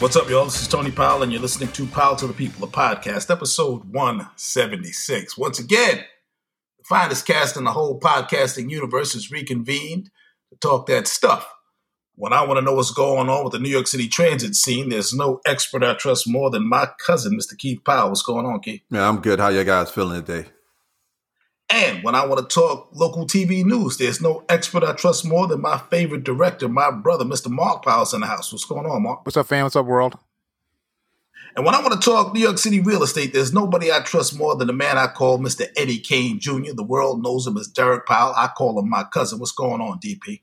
What's up, y'all? This is Tony Powell, and you're listening to Powell to the People, a podcast, episode 176. Once again, the finest cast in the whole podcasting universe is reconvened to talk that stuff. When I want to know what's going on with the New York City transit scene, there's no expert I trust more than my cousin, Mr. Keith Powell. What's going on, Keith? Yeah, I'm good. How you guys feeling today? And when I want to talk local TV news, there's no expert I trust more than my favorite director, my brother, Mr. Mark Powell's in the house. What's going on, Mark? What's up, fam? What's up, world? And when I want to talk New York City real estate, there's nobody I trust more than the man I call Mr. Eddie Kane Jr. The world knows him as Derek Powell. I call him my cousin. What's going on, DP?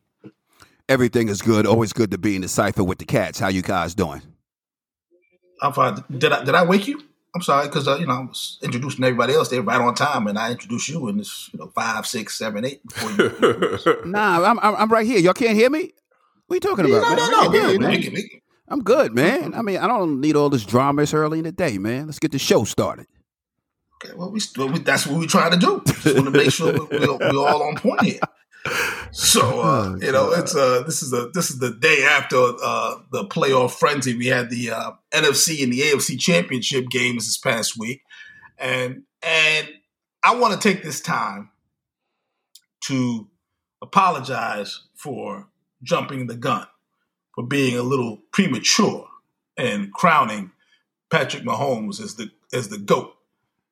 Everything is good. Always good to be in the cipher with the cats. How you guys doing? I'm fine. Did I did I wake you? I'm sorry because uh, you know I was introducing everybody else. They're right on time, and I introduced you and it's you know five, six, seven, eight. You nah, I'm, I'm, I'm right here. Y'all can't hear me. What are you talking about? no, no, no. Good, man. Make it, make it. I'm good, man. I mean, I don't need all this drama this early in the day, man. Let's get the show started. Okay, well, we, well, we that's what we try to do. Just want to make sure we're, we're all on point here. So uh, oh, you know, it's uh this is the this is the day after uh the playoff frenzy. We had the uh, NFC and the AFC championship games this past week, and and I want to take this time to apologize for jumping the gun, for being a little premature and crowning Patrick Mahomes as the as the goat.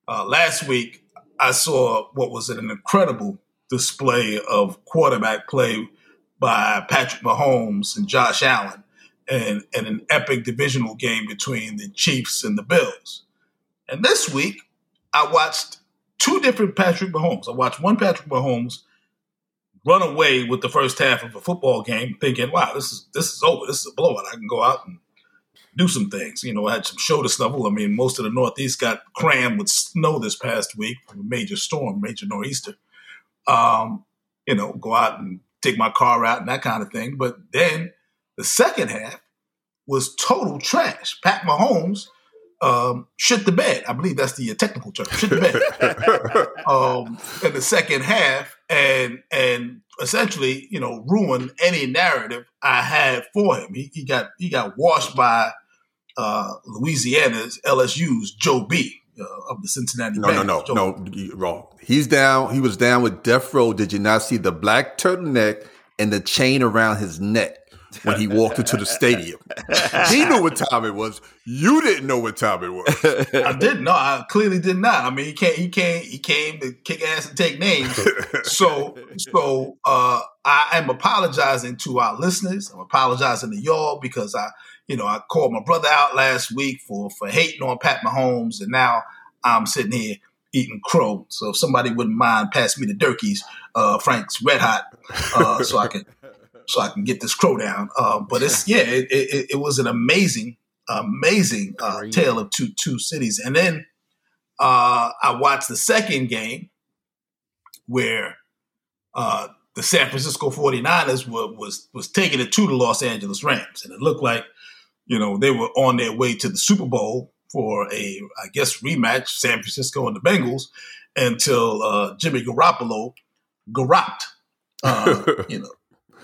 Uh, last week, I saw what was an incredible display of quarterback play by Patrick Mahomes and Josh Allen and, and an epic divisional game between the Chiefs and the Bills. And this week, I watched two different Patrick Mahomes. I watched one Patrick Mahomes run away with the first half of a football game, thinking, "Wow, this is this is over. This is a blowout. I can go out and do some things." You know, I had some shoulder snuffle. I mean, most of the Northeast got crammed with snow this past week, a major storm, major nor'easter um, you know, go out and take my car out and that kind of thing. But then the second half was total trash. Pat Mahomes um, shit the bed. I believe that's the technical term. Shit the bed. um, in the second half, and and essentially, you know, ruin any narrative I had for him. He, he got he got washed by uh, Louisiana's LSU's Joe B uh, of the Cincinnati. No, Bengals. no, no, no, wrong. He's down. He was down with Death Row. Did you not see the black turtleneck and the chain around his neck? when he walked into the stadium. he knew what time it was. You didn't know what time it was. I didn't. No, I clearly did not. I mean, he can't. He came. He came to kick ass and take names. So, so uh, I am apologizing to our listeners. I'm apologizing to y'all because I you know, I called my brother out last week for for hating on Pat Mahomes, and now I'm sitting here eating crow. So if somebody wouldn't mind, pass me the Durkees, uh, Frank's Red Hot, uh, so I can so I can get this crow down. Uh, but it's yeah, it, it, it, was an amazing, amazing uh, tale of two two cities. And then uh, I watched the second game where uh, the San Francisco 49ers were, was was taking it to the Los Angeles Rams, and it looked like you know, they were on their way to the Super Bowl for a, I guess, rematch, San Francisco and the Bengals, until uh, Jimmy Garoppolo garopped, uh, you know.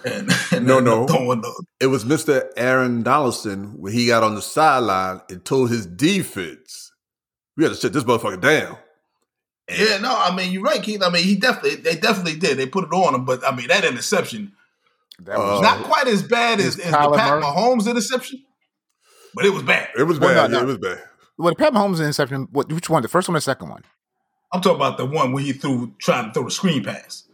And, and no, no, the- it was Mr. Aaron Donaldson when he got on the sideline and told his defense, "We got to shut this motherfucker down." Yeah, no, I mean you're right, Keith. I mean he definitely, they definitely did. They put it on him, but I mean that interception that was uh, not quite as bad as, as the Pat Murray? Mahomes interception but it was bad. It was bad. Well, no, no. Yeah, it was bad. Well, Pat Mahomes interception. What, which one? The first one or the second one? I'm talking about the one where he threw trying to throw the screen pass.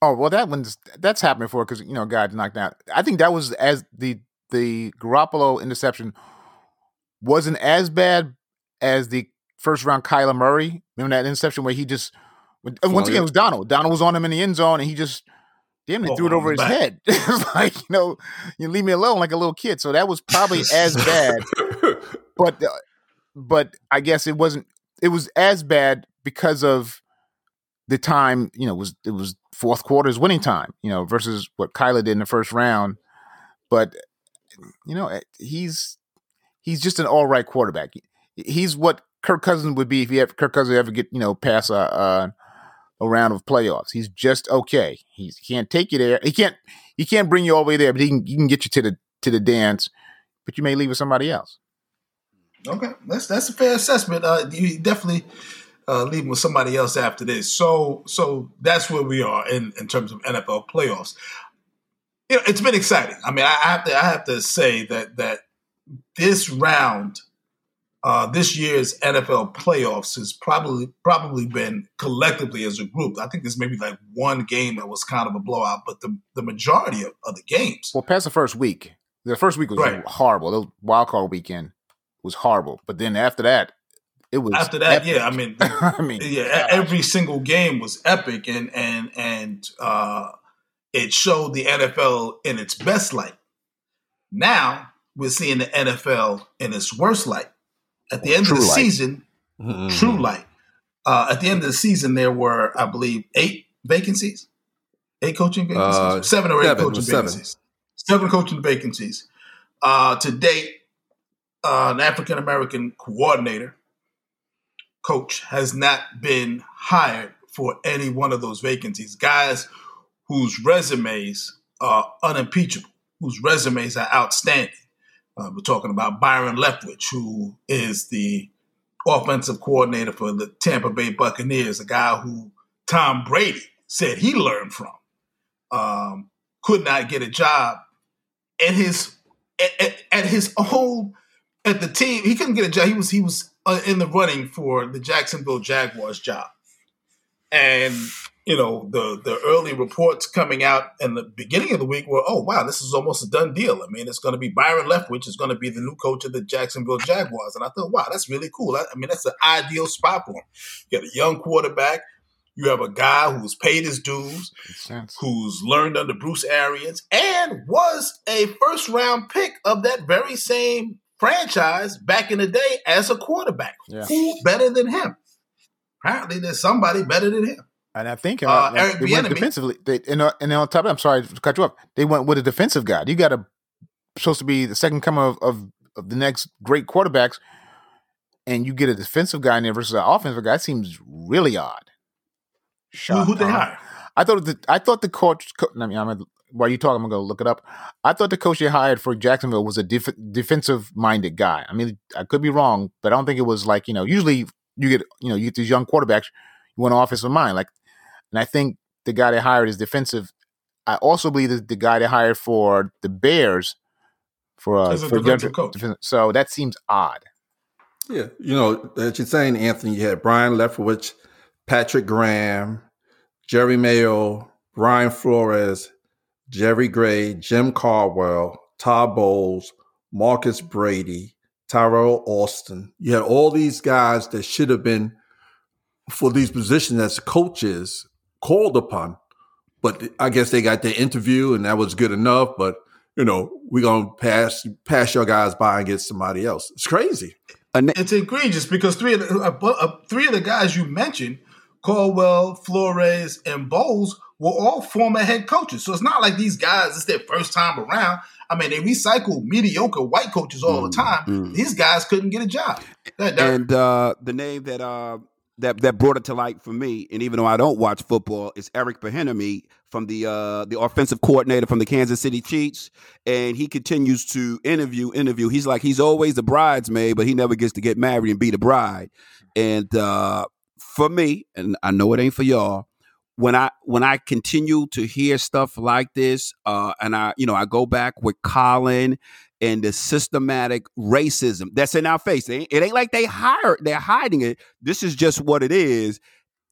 Oh well, that one's that's happening for because you know guys knocked out. I think that was as the the Garoppolo interception wasn't as bad as the first round Kyler Murray. Remember that interception where he just once again it was Donald. Donald was on him in the end zone and he just damn they oh, threw it over his back. head. like, you know, you leave me alone like a little kid. So that was probably as bad. but uh, but I guess it wasn't it was as bad because of the time, you know, it was it was fourth quarter's winning time, you know, versus what Kyler did in the first round. But you know, eh, he's he's just an all right quarterback. He's what Kirk Cousins would be if he ever, Kirk Cousins ever get, you know, past a, a a round of playoffs. He's just okay. He's, he can't take you there. He can't he can't bring you all the way there, but he can, he can get you to the to the dance. But you may leave with somebody else. Okay, that's that's a fair assessment. Uh, you definitely uh, leaving with somebody else after this. So so that's where we are in in terms of NFL playoffs. You know, it's been exciting. I mean, I have to I have to say that that this round, uh, this year's NFL playoffs has probably probably been collectively as a group. I think there's maybe like one game that was kind of a blowout, but the the majority of, of the games. Well, past the first week, the first week was right. horrible. The wild card weekend was horrible, but then after that, it was after that. Epic. Yeah, I mean, I mean, yeah, gosh. every single game was epic, and and and uh, it showed the NFL in its best light. Now we're seeing the NFL in its worst light. At the end true of the light. season, mm-hmm. true light. Uh, at the end of the season, there were, I believe, eight vacancies, eight coaching vacancies, uh, seven or eight seven, coaching seven. vacancies, seven coaching vacancies. Uh, to date, uh, an African American coordinator coach has not been hired for any one of those vacancies. Guys whose resumes are unimpeachable, whose resumes are outstanding. Uh, we're talking about Byron Leftwich, who is the offensive coordinator for the Tampa Bay Buccaneers, a guy who Tom Brady said he learned from. Um, could not get a job at his at, at, his own at the team. He couldn't get a job. He was he was uh, in the running for the Jacksonville Jaguars job, and you know, the the early reports coming out in the beginning of the week were, oh wow, this is almost a done deal. I mean, it's going to be Byron Leftwich is going to be the new coach of the Jacksonville Jaguars, and I thought, wow, that's really cool. I, I mean, that's an ideal spot for him. You got a young quarterback. You have a guy who's paid his dues, who's learned under Bruce Arians, and was a first round pick of that very same franchise back in the day as a quarterback. Yeah. Who better than him? Apparently, there's somebody better than him. And I think uh, uh, like, they went defensively. They, and, uh, and on top of that, I'm sorry to cut you off. They went with a defensive guy. You got a supposed to be the second coming of, of, of the next great quarterbacks, and you get a defensive guy in there versus an offensive guy. That seems really odd. Who, who they hire? I thought the I thought the coach. I mean, I'm while you talk, I'm gonna go look it up. I thought the coach they hired for Jacksonville was a def- defensive minded guy. I mean, I could be wrong, but I don't think it was like you know. Usually, you get you know you get these young quarterbacks, you want an offensive mind. Like and I think the guy they hired is defensive. I also believe that the guy they hired for the Bears for uh, for defensive coach. So that seems odd. Yeah, you know, as you're saying, Anthony, you had Brian Leftwich, Patrick Graham, Jerry Mayo, Brian Flores, Jerry Gray, Jim Caldwell, Todd Bowles, Marcus Brady, Teryl Austin. You had all these guys that should have been for these positions as coaches called upon. But I guess they got their interview and that was good enough. But you know, we're gonna pass pass your guys by and get somebody else. It's crazy. It's egregious because three of the, uh, uh, three of the guys you mentioned, Caldwell, Flores, and Bowles, were all former head coaches. So it's not like these guys it's their first time around. I mean, they recycle mediocre white coaches all mm, the time. Mm. These guys couldn't get a job. and uh, the name that uh, that that brought it to light for me. And even though I don't watch football, it's Eric Bieniemy from the uh, the offensive coordinator from the Kansas City Chiefs, and he continues to interview, interview. He's like he's always the bridesmaid, but he never gets to get married and be the bride. And uh, for me, and I know it ain't for y'all. When I when I continue to hear stuff like this, uh, and I you know I go back with Colin and the systematic racism that's in our face. It ain't, like they hire they're hiding it. This is just what it is.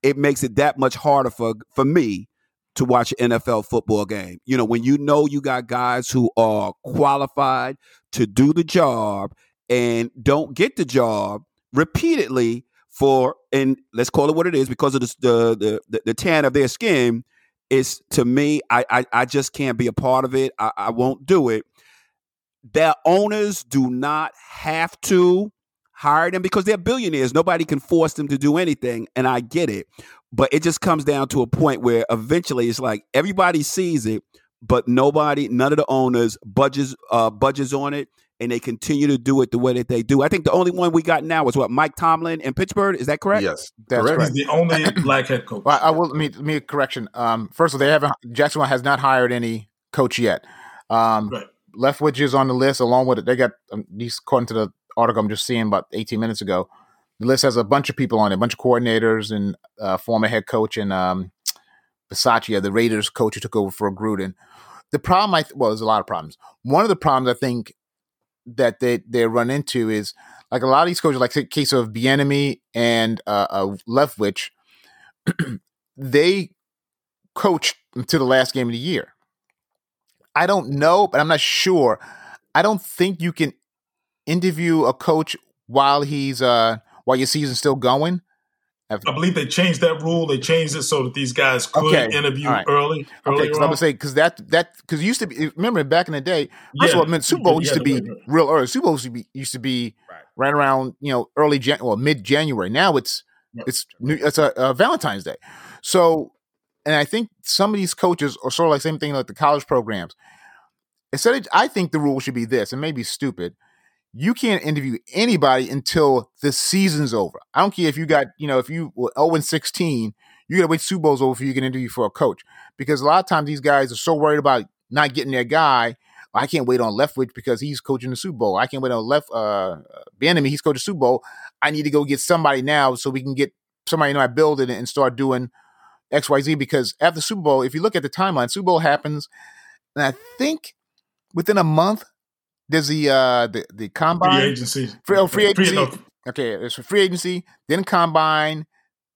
It makes it that much harder for for me to watch an NFL football game. You know, when you know you got guys who are qualified to do the job and don't get the job repeatedly for and let's call it what it is because of the the the, the tan of their skin It's to me I, I, I just can't be a part of it I, I won't do it their owners do not have to hire them because they're billionaires. Nobody can force them to do anything. And I get it. But it just comes down to a point where eventually it's like everybody sees it, but nobody, none of the owners budgets uh budgets on it and they continue to do it the way that they do. I think the only one we got now is what Mike Tomlin in Pittsburgh. Is that correct? Yes, that's correct. He's the only black head coach. Well, I will let me, let me correction. Um, first of all, they haven't. Jacksonville has not hired any coach yet. Um, right. Leftwich is on the list along with it. They got um, these according to the article I'm just seeing about 18 minutes ago. The list has a bunch of people on it, a bunch of coordinators and uh, former head coach and um, the Raiders coach who took over for Gruden. The problem, I th- well, there's a lot of problems. One of the problems I think that they they run into is like a lot of these coaches, like the case of Bieniemy and uh, uh, Leftwich, they coach until the last game of the year. I don't know, but I'm not sure. I don't think you can interview a coach while he's uh while your season's still going. I believe they changed that rule. They changed it so that these guys could okay. interview right. early. Okay, because I'm gonna say because that that because used to be remember back in the day. First yeah. of all, I mean, Super Bowl used to be real early. Super Bowl used to be used to be right, right around you know early Jan well mid January. Now it's it's new, it's a, a, Valentine's Day. So, and I think some of these coaches are sort of like same thing like the college programs. Instead, of, I think the rule should be this, and maybe stupid you can't interview anybody until the season's over. I don't care if you got, you know, if you were 0 16, you gotta wait Super Bowl's over before you can interview for a coach. Because a lot of times these guys are so worried about not getting their guy. I can't wait on Leftwich because he's coaching the Super Bowl. I can't wait on left uh Bieniemy, he's coaching the Super Bowl. I need to go get somebody now so we can get somebody in my building and start doing XYZ because after Super Bowl, if you look at the timeline, Super Bowl happens, and I think within a month, there's the uh the the combine free agency. Free, oh, free agency. Free, okay, it's for free agency, then combine,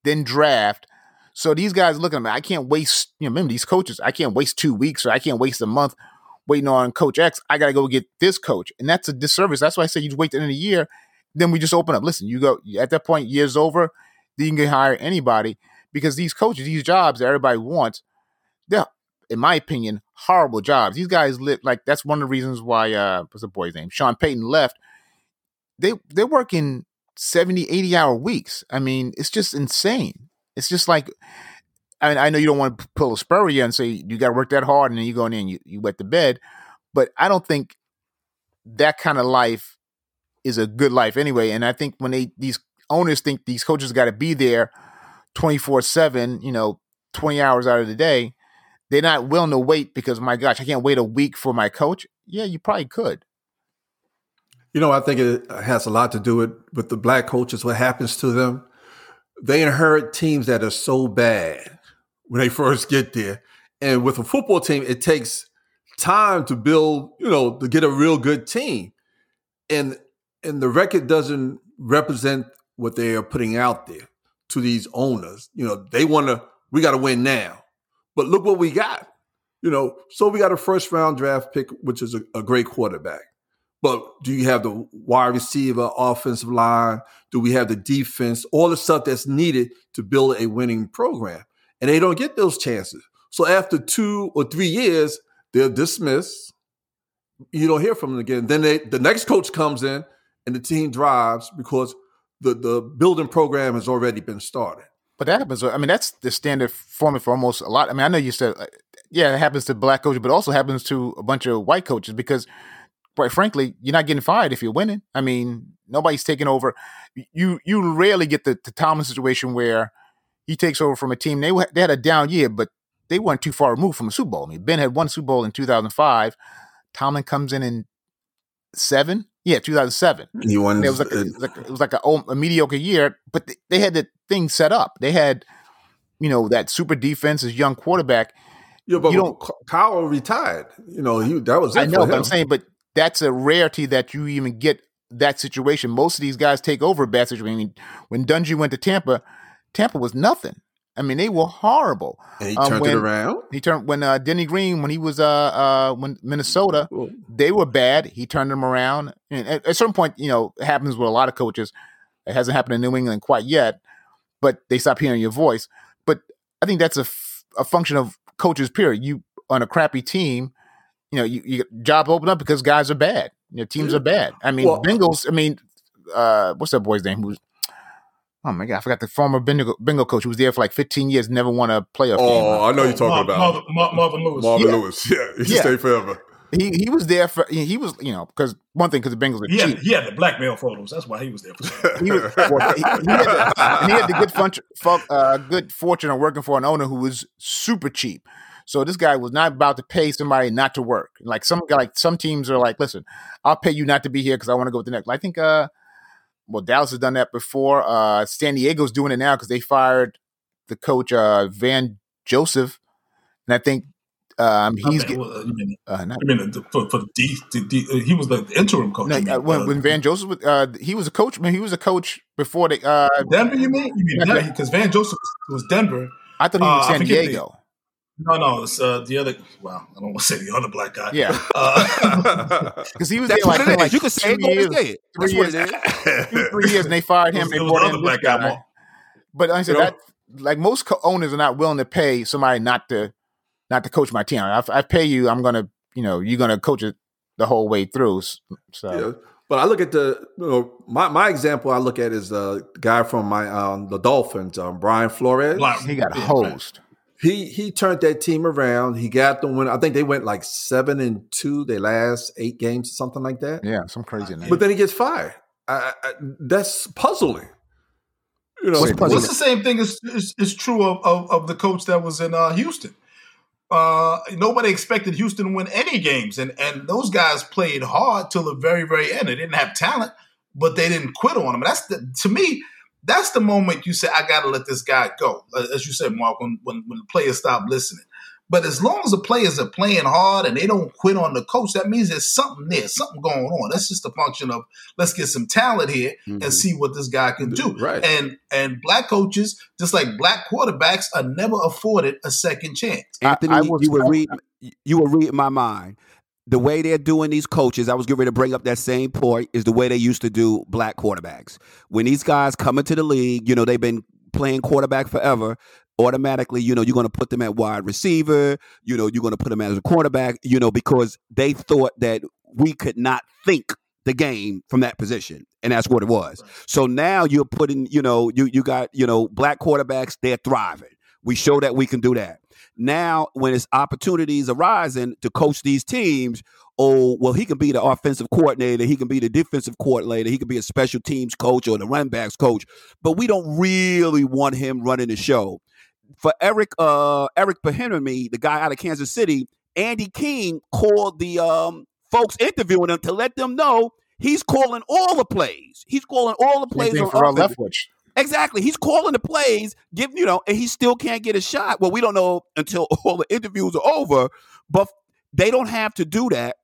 then draft. So these guys looking at me, I can't waste, you know, remember these coaches, I can't waste two weeks or I can't waste a month waiting on coach X. I gotta go get this coach. And that's a disservice. That's why I say you just wait the end of the year, then we just open up. Listen, you go at that point, year's over, then you can hire anybody because these coaches, these jobs that everybody wants, they're in my opinion, horrible jobs. These guys live like that's one of the reasons why uh what's the boy's name? Sean Payton left. They they're working 70, 80 hour weeks. I mean, it's just insane. It's just like I mean, I know you don't want to pull a Spurrier and say you got to work that hard, and then you go in you, you wet the bed. But I don't think that kind of life is a good life anyway. And I think when they these owners think these coaches got to be there twenty four seven, you know, twenty hours out of the day, they're not willing to wait because my gosh, I can't wait a week for my coach. Yeah, you probably could. You know, I think it has a lot to do with with the black coaches. What happens to them? They inherit teams that are so bad when they first get there, and with a football team, it takes time to build. You know, to get a real good team, and and the record doesn't represent what they are putting out there to these owners. You know, they want to. We got to win now but look what we got. You know, so we got a first round draft pick, which is a, a great quarterback. But do you have the wide receiver, offensive line? Do we have the defense? All the stuff that's needed to build a winning program. And they don't get those chances. So after two or three years, they're dismissed. You don't hear from them again. Then they, the next coach comes in and the team drives because the, the building program has already been started. But that happens. I mean, that's the standard format for almost a lot. I mean, I know you said, yeah, it happens to black coaches, but also happens to a bunch of white coaches because, quite frankly, you're not getting fired if you're winning. I mean, nobody's taking over. You you rarely get the, the Tomlin situation where he takes over from a team. They they had a down year, but they weren't too far removed from a Super Bowl. I mean, Ben had one Super Bowl in 2005. Tomlin comes in in seven. Yeah, 2007. He won. It was like a, it was like, it was like a, oh, a, mediocre year, but they, they had the thing set up. They had, you know, that super defense, as young quarterback. Yeah, but you don't. Kyle retired. You know, he that was. I know, but I'm saying, but that's a rarity that you even get that situation. Most of these guys take over a bad situation. I mean, when Dungy went to Tampa, Tampa was nothing. I mean, they were horrible. And he um, turned when, it around. He turned when uh, Denny Green, when he was uh, uh when Minnesota, cool. they were bad. He turned them around. And at, at, a certain point, you know, it happens with a lot of coaches. It hasn't happened in New England quite yet, but they stop hearing your voice. But I think that's a, f- a function of coaches. Period. You on a crappy team, you know, you, you job open up because guys are bad. Your teams are bad. I mean, well, Bengals. I mean, uh, what's that boy's name? Who's Oh my god, I forgot the former bingo, bingo coach who was there for like 15 years, never won a playoff oh, game. Oh, I know you're talking about Marvin, Marvin Lewis. Marvin yeah. Lewis, yeah, he should yeah. stay forever. He he was there for he was you know because one thing because the Bengals are he cheap. Had, he had the blackmail photos. That's why he was there. For he, was, well, he, he, had the, he, had the, good fun, uh, good fortune of working for an owner who was super cheap. So this guy was not about to pay somebody not to work. Like some like some teams are like, listen, I'll pay you not to be here because I want to go with the next. I think uh, well, Dallas has done that before. Uh, San Diego's doing it now because they fired the coach uh, Vance Joseph, and I think um, he's getting. Well, you mean, uh, not, you mean for, for the D, D, uh, he was the interim coach. No, mean, uh, when, when, Vance Joseph, uh, he was a coach. Man, he was a coach before they. Uh, Denver, you mean? You mean Denver? Because Vance Joseph was Denver. I thought he was San Diego. The, no, no, it's uh, the other. Well, I don't want to say the other black guy. Yeah, because he was That's there like, like you could say it. Years, say it. Three years, three years, and they fired him. Was, they brought in black guy. guy. But like I said, that like most co- owners are not willing to pay somebody not to not to coach my team. I, I pay you, I'm gonna, you know, you're gonna coach it the whole way through. So. Yeah. But I look at the, you know, my, my example I look at is the guy from my um, the Dolphins, um, Brian Flores. He got hosed. He he turned that team around. He got them win. I think they went like seven and two. They last eight games, or something like that. Yeah, some crazy name. But then he gets fired. I, I, that's puzzling. You know, what's, what's the same thing is, is, is true of, of, of the coach that was in uh, Houston uh, nobody expected Houston to win any games, and and those guys played hard till the very very end. They didn't have talent, but they didn't quit on them. That's the to me. That's the moment you say I got to let this guy go. As you said, Mark, when when, when the players stop listening. But as long as the players are playing hard and they don't quit on the coach, that means there's something there, something going on. That's just a function of let's get some talent here mm-hmm. and see what this guy can do. Right. And and black coaches, just like black quarterbacks, are never afforded a second chance. Anthony, I, I was, you were reading you were reading my mind. The way they're doing these coaches, I was getting ready to bring up that same point, is the way they used to do black quarterbacks. When these guys come into the league, you know, they've been playing quarterback forever automatically, you know, you're going to put them at wide receiver, you know, you're going to put them as a quarterback, you know, because they thought that we could not think the game from that position. And that's what it was. So now you're putting, you know, you you got, you know, black quarterbacks, they're thriving. We show that we can do that. Now, when it's opportunities arising to coach these teams, oh, well, he can be the offensive coordinator, he can be the defensive coordinator, he can be a special teams coach or the running backs coach, but we don't really want him running the show for Eric uh Eric Bieniemy, the guy out of Kansas City, Andy King called the um folks interviewing him to let them know he's calling all the plays. He's calling all the plays on for Leftwich. Exactly. He's calling the plays, give you know, and he still can't get a shot. Well, we don't know until all the interviews are over, but they don't have to do that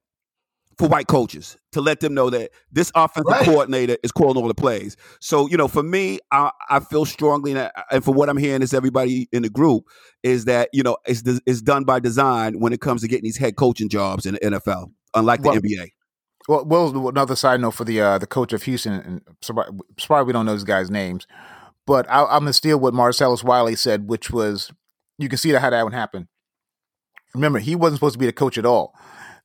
for white coaches to let them know that this offensive right. coordinator is calling all the plays. So, you know, for me, I, I feel strongly that, and for what I'm hearing is everybody in the group is that, you know, it's, it's done by design when it comes to getting these head coaching jobs in the NFL, unlike well, the NBA. Well, well, another side note for the uh, the coach of Houston, and sorry, we don't know these guys' names, but I, am gonna steal what Marcellus Wiley said, which was you can see that how that one happened. Remember, he wasn't supposed to be the coach at all.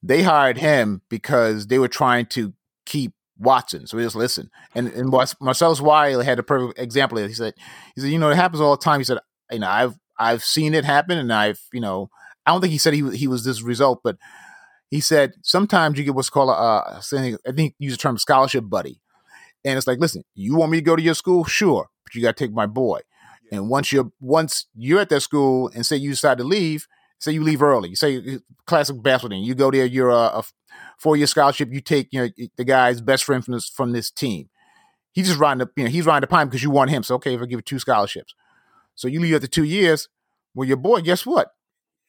They hired him because they were trying to keep Watson. So we just listen. And and Marcellus Wiley had a perfect example. Of it. He said, he said, you know, it happens all the time. He said, you know, I've I've seen it happen, and I've you know, I don't think he said he he was this result, but he said sometimes you get what's called a, uh, I think use the term scholarship buddy, and it's like, listen, you want me to go to your school, sure, but you got to take my boy. And once you're once you're at that school, and say you decide to leave, say you leave early, say classic basketball, you go there, you're a, a four year scholarship, you take you know the guy's best friend from this from this team. He's just riding the you know he's riding the pine because you want him. So okay, if I give you two scholarships, so you leave after two years. Well, your boy, guess what?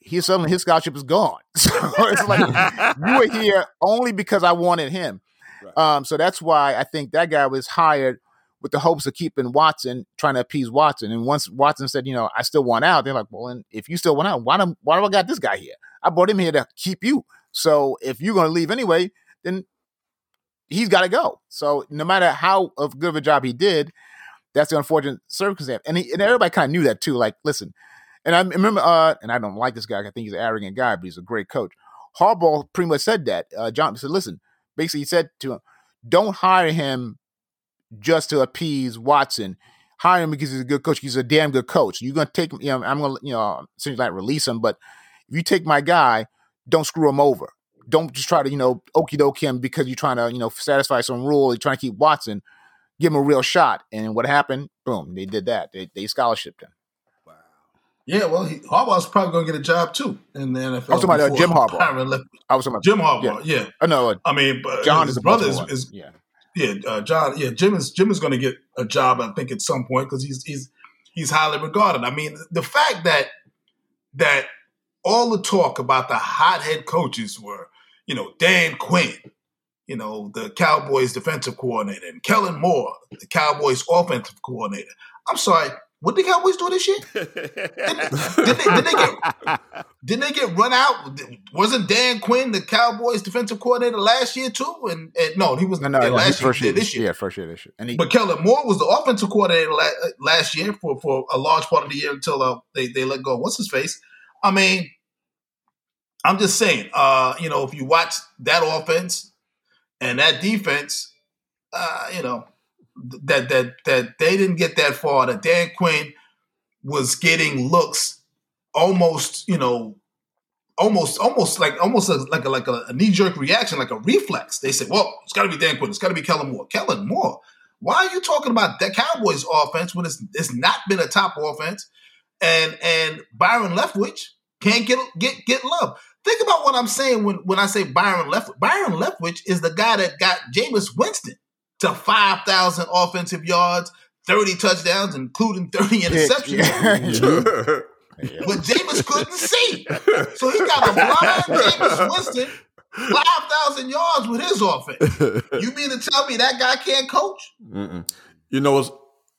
He suddenly his scholarship is gone. So it's like you were here only because I wanted him. Right. Um, so that's why I think that guy was hired with the hopes of keeping Watson, trying to appease Watson. And once Watson said, you know, I still want out, they're like, well, and if you still want out, why do, why do I got this guy here? I brought him here to keep you. So if you're going to leave anyway, then he's got to go. So no matter how of good of a job he did, that's the unfortunate circumstance. And, he, and everybody kind of knew that too. Like, listen, and I remember, uh, and I don't like this guy. I think he's an arrogant guy, but he's a great coach. Harbaugh pretty much said that. Uh, John said, listen, basically he said to him, don't hire him just to appease Watson. Hire him because he's a good coach. He's a damn good coach. You're gonna take, you know, I'm gonna, you know, essentially like release him. But if you take my guy, don't screw him over. Don't just try to, you know, okey doke him because you're trying to, you know, satisfy some rule. You're trying to keep Watson. Give him a real shot. And what happened? Boom, they did that. They they scholarshiped him. Yeah, well, he, Harbaugh's probably going to get a job too in the NFL. I was talking about uh, Jim Harbaugh. I was talking about Jim Harbaugh, yeah. Oh no, uh, I mean, but John his is a brother is, is yeah. yeah, uh, John. Yeah, Jim is Jim is going to get a job, I think, at some point because he's he's he's highly regarded. I mean, the fact that that all the talk about the hothead coaches were, you know, Dan Quinn, you know, the Cowboys defensive coordinator, and Kellen Moore, the Cowboys offensive coordinator. I'm sorry, what did the Cowboys do this year? Did they, did they get didn't they get run out? Wasn't Dan Quinn the Cowboys defensive coordinator last year too? And, and no, he was No, no, yeah, last year, first year. this year. Yeah, first year this year. And he, But Kellen Moore was the offensive coordinator la- last year for, for a large part of the year until uh, they they let go. What's his face? I mean, I'm just saying. Uh, you know, if you watch that offense and that defense, uh, you know that that that they didn't get that far. That Dan Quinn was getting looks almost, you know, almost almost like almost a, like a, like a, a knee jerk reaction, like a reflex. They said, "Well, it's got to be Dan Quinn. It's got to be Kellen Moore. Kellen Moore. Why are you talking about the Cowboys offense when it's it's not been a top offense?" And and Byron Leftwich can't get get get love. Think about what I'm saying when when I say Byron Leftwich. Byron Leftwich is the guy that got Jameis Winston to five thousand offensive yards, thirty touchdowns, including thirty interceptions. Yeah. But Jameis couldn't see. So he got a blind Jameis Winston, 5,000 yards with his offense. You mean to tell me that guy can't coach? Mm-mm. You know, it's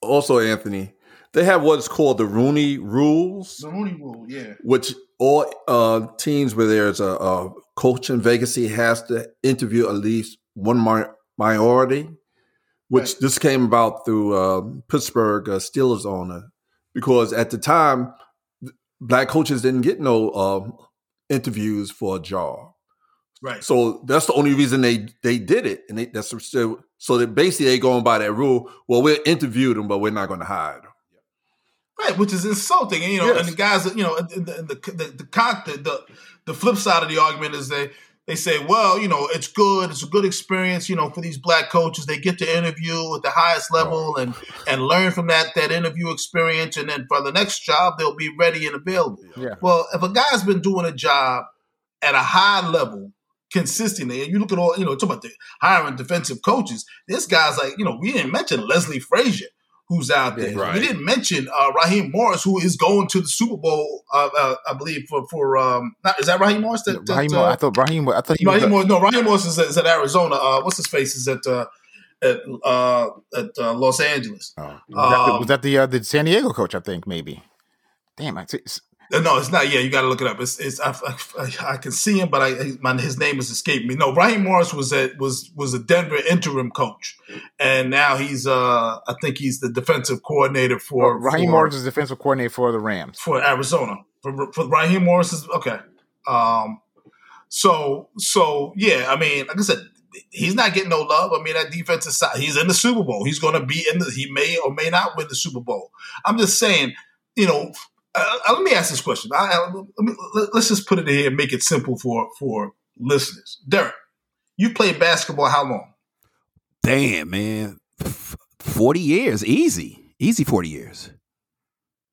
also Anthony. They have what's called the Rooney Rules, The Rooney rule, yeah. which all uh, teams where there's a, a coach in vacancy has to interview at least one mi- minority. Which Right. this came about through uh, Pittsburgh uh, Steelers owner, because at the time, black coaches didn't get no uh, interviews for a job. Right. So that's the only reason they they did it, and they, that's so, so that basically they going by that rule. Well, we'll interview them, but we're not going to hire them. Right, which is insulting. And, you know, Yes. and the guys, you know, the the the, the, the, the the the flip side of the argument is they they say, well, you know, it's good, it's a good experience, you know, for these black coaches. They get to interview at the highest level and and learn from that that interview experience, and then for the next job, they'll be ready and available. Yeah. Well, if a guy's been doing a job at a high level consistently, and you look at all, you know, talk about the hiring defensive coaches, this guy's like, you know, we didn't mention Leslie Frazier, who's out there. Right. We didn't mention uh, Raheem Morris, who is going to the Super Bowl, uh, uh, I believe, for for um, not, is that Raheem Morris? That, that, Raheem, uh, I thought Raheem. I thought he. Raheem a- Morris, no, Raheem Morris is at, is at Arizona. Uh, what's his face? Is at uh, at uh, at uh, Los Angeles. oh, was, that, Um, was that the uh, the San Diego coach? I think maybe. Damn, I see. No, it's not. Yeah, you got to look it up. It's, it's I, I, I can see him, but I, my, his name has escaped me. No, Raheem Morris was at was was a Denver interim coach, and now he's uh I think he's the defensive coordinator for Raheem for, Morris is defensive coordinator for the Rams. for Arizona. For, for Raheem Morris is okay. Um, so so yeah, I mean, like I said, he's not getting no love. I mean, that defensive side, he's in the Super Bowl. He's going to be in the. He may or may not win the Super Bowl. I'm just saying, you know. Uh, uh, let me ask this question. I, let me, let, us just put it in here and make it simple for for listeners. Derek, you played basketball how long? Damn, man. 40 years. Easy. Easy 40 years.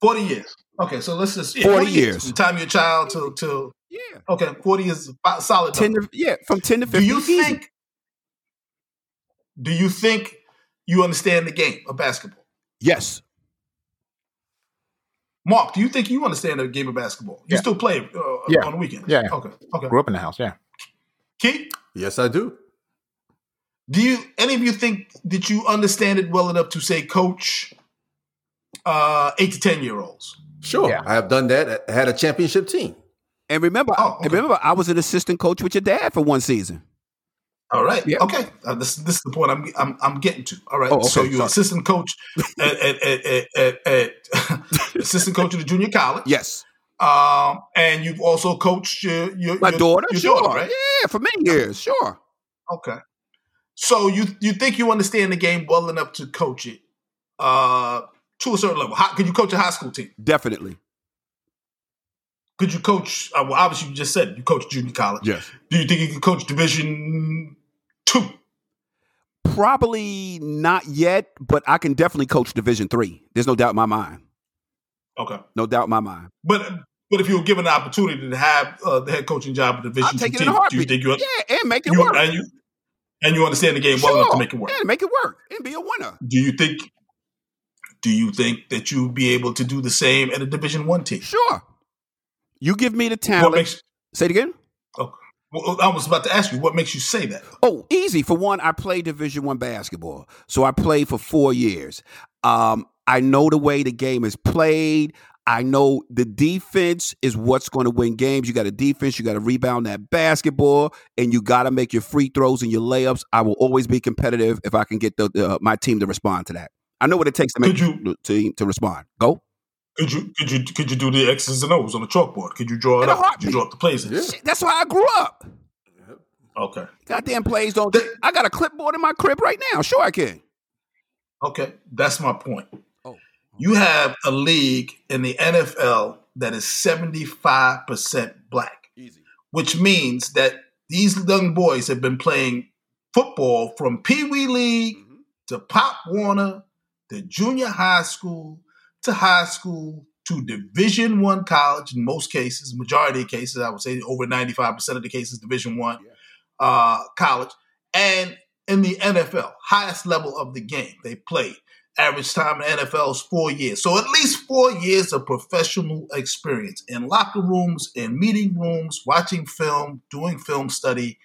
Forty years. Okay, so let's just yeah, 40 years. From the time you're a child to to Yeah. okay, forty years is solid. 10 number. to, yeah, from 10 to 50. do you think do you think you understand the game of basketball Yes. Mark do you think you understand the game of basketball you Yeah. still play uh, Yeah. on the weekends Yeah, yeah. okay okay Grew up in the house. Yeah. keith Yes, I do. do you any of you think that you understand it well enough to say coach uh eight to ten year olds Sure, Yeah. I have done that. I had a championship team. And remember, Oh, okay. and remember, I was an assistant coach with your dad for one season. All right Yeah. okay uh, this, this is the point I'm, I'm i'm getting to all right Oh, okay, so you're sorry. assistant coach at, at, at, at, assistant coach at the junior college Yes. um and you've also coached your your, My your, daughter, your sure. daughter, right Yeah, for many years, sure. Okay. So you you think you understand the game well enough to coach it uh, to a certain level? How, could you coach a high school team? Definitely. Could you coach? Uh, well, obviously you just said you coach junior college. Yes. Do you think you can coach Division two? Probably not yet, but I can definitely coach Division Three. There's no doubt in my mind. Okay. No doubt in my mind. But but if you were given the opportunity to have uh, the head coaching job at Division two it in a team, do you think you, Yeah, and make it you work. and you and you understand the game well enough to make it work? Yeah, make it work and be a winner. Do you think do you think that you'd be able to do the same at a Division One team? Sure. You give me the talent. makes Say it again. Well, I was about to ask you what makes you say that. Oh, easy. For one, I played Division One basketball, so I played for four years. Um, I know the way the game is played. I know the defense is what's going to win games. You got a defense, you got to rebound that basketball, and you got to make your free throws and your layups. I will always be competitive if I can get the, my team to respond to that. I know what it takes to make Could you- team to respond. Go. Could you could you could you do the X's and O's on the chalkboard? Could you draw it In up? Could you draw up the plays? in? Shit, That's how I grew up. Okay. Goddamn plays don't. The- I got a clipboard in my crib right now. Sure, I can. Okay. That's my point. Oh. You have a league in the NFL that is 75% black. Easy. which means that these young boys have been playing football from Pee Wee League Mm-hmm. to Pop Warner to junior high school to high school to Division One college. In most cases, majority of cases, I would say over ninety five percent of the cases, Division One uh, college, and in the NFL, highest level of the game they played. Average time in the NFL is four years. So at least four years of professional experience in locker rooms, in meeting rooms, watching film, doing film study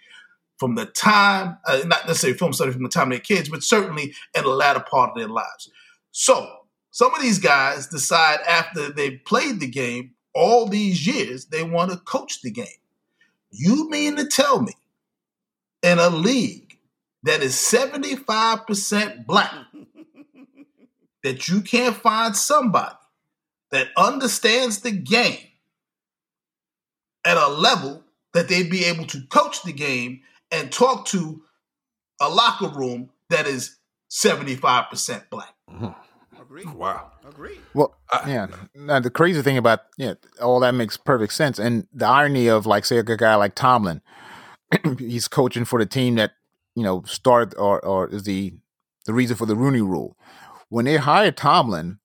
from the time, uh, not necessarily film study from the time they're kids, but certainly in the latter part of their lives. So some of these guys decide after they've played the game all these years, they want to coach the game. You mean to tell me in a league that is 75% black that you can't find somebody that understands the game at a level that they'd be able to coach the game and talk to a locker room that is 75% black. Mm-hmm. Agree. Wow. Agree. Well, yeah. Now, the crazy thing about yeah, all that makes perfect sense, and the irony of like, say, a guy like Tomlin, he's coaching for the team that you know started or or is the the reason for the Rooney Rule. When they hired Tomlin,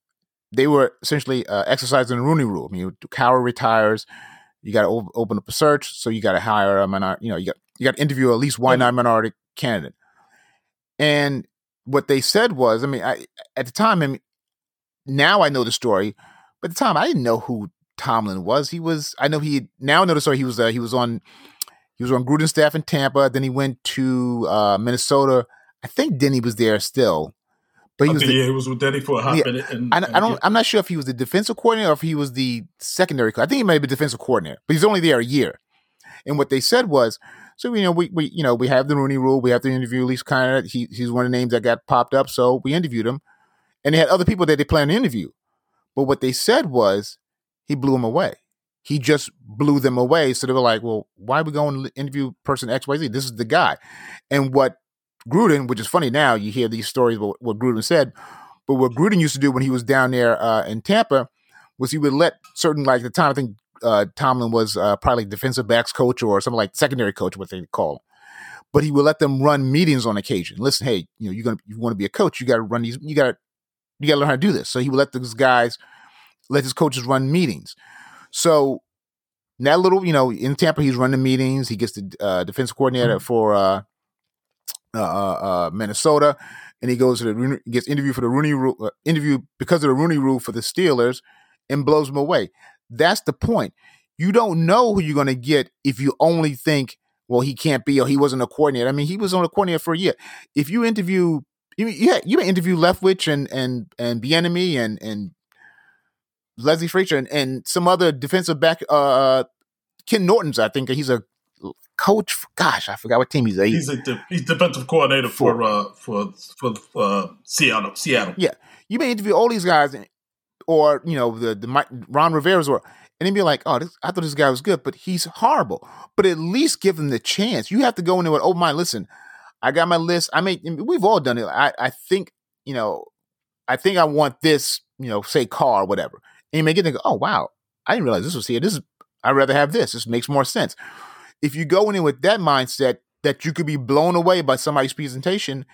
they were essentially uh, exercising the Rooney Rule. I mean, Cowher retires, you got to op- open up a search, so you got to hire a minority. You know, you got you got to interview at least one minority candidate. And what they said was, I mean, I, at the time, I mean, now I know the story, but at the time I didn't know who Tomlin was. He was, I know he now I know the story. He was, uh, he was on, he was on Gruden's staff in Tampa. Then he went to uh, Minnesota. I think Denny was there still, but he was. The, yeah, he was with Denny for a hot Yeah, minute. And, I, and I don't. I'm not sure if he was the defensive coordinator or if he was the secondary. I think he might have been defensive coordinator, but he's only there a year. And what they said was, so you know, we, we you know we have the Rooney Rule. We have to interview at least kind of. He, he's one of the names that got popped up, so we interviewed him, and they had other people that they planned to interview. But what they said was, he blew them away. He just blew them away. So they were like, well, why are we going to interview person X Y Z? This is the guy. And what Gruden, which is funny now, you hear these stories about what Gruden said. But what Gruden used to do when he was down there uh, in Tampa was he would let certain, like the time I think uh, Tomlin was uh, probably defensive backs coach or something like secondary coach, what they call him. But he would let them run meetings on occasion. Listen, hey, you know, you're gonna you want to be a coach, you got to run these, you got to you got to learn how to do this. So he would let those guys, let his coaches run meetings. So that little, you know, in Tampa, he's running meetings. He gets the uh, defensive coordinator for uh, uh, uh, Minnesota, and he goes to the gets interviewed for the Rooney rule, uh, interview because of the Rooney Rule for the Steelers, and blows them away. That's the point. You don't know who you're going to get if you only think, well, he can't be or he wasn't a coordinator. I mean, he was on a coordinator for a year. If you interview, you yeah, you may interview Leftwich and and and Bieniemy and and Leslie Frazier and, and some other defensive back, uh, Ken Norton's. I think he's a coach. Gosh, I forgot what team he's at. he's a de- he's defensive coordinator for uh, for for uh, Seattle. Seattle. Yeah, you may interview all these guys, and- or you know the the Mike, Ron Rivera's, or and then be like, oh, this, I thought this guy was good, but he's horrible. But at least give him the chance. You have to go in there with, oh my, listen, I got my list. I mean, we've all done it. I I think you know, I think I want this, you know, say car or whatever. And you may get there, go, oh wow, I didn't realize this was here. This is I'd rather have this. This makes more sense. If you go in with that mindset that you could be blown away by somebody's presentation,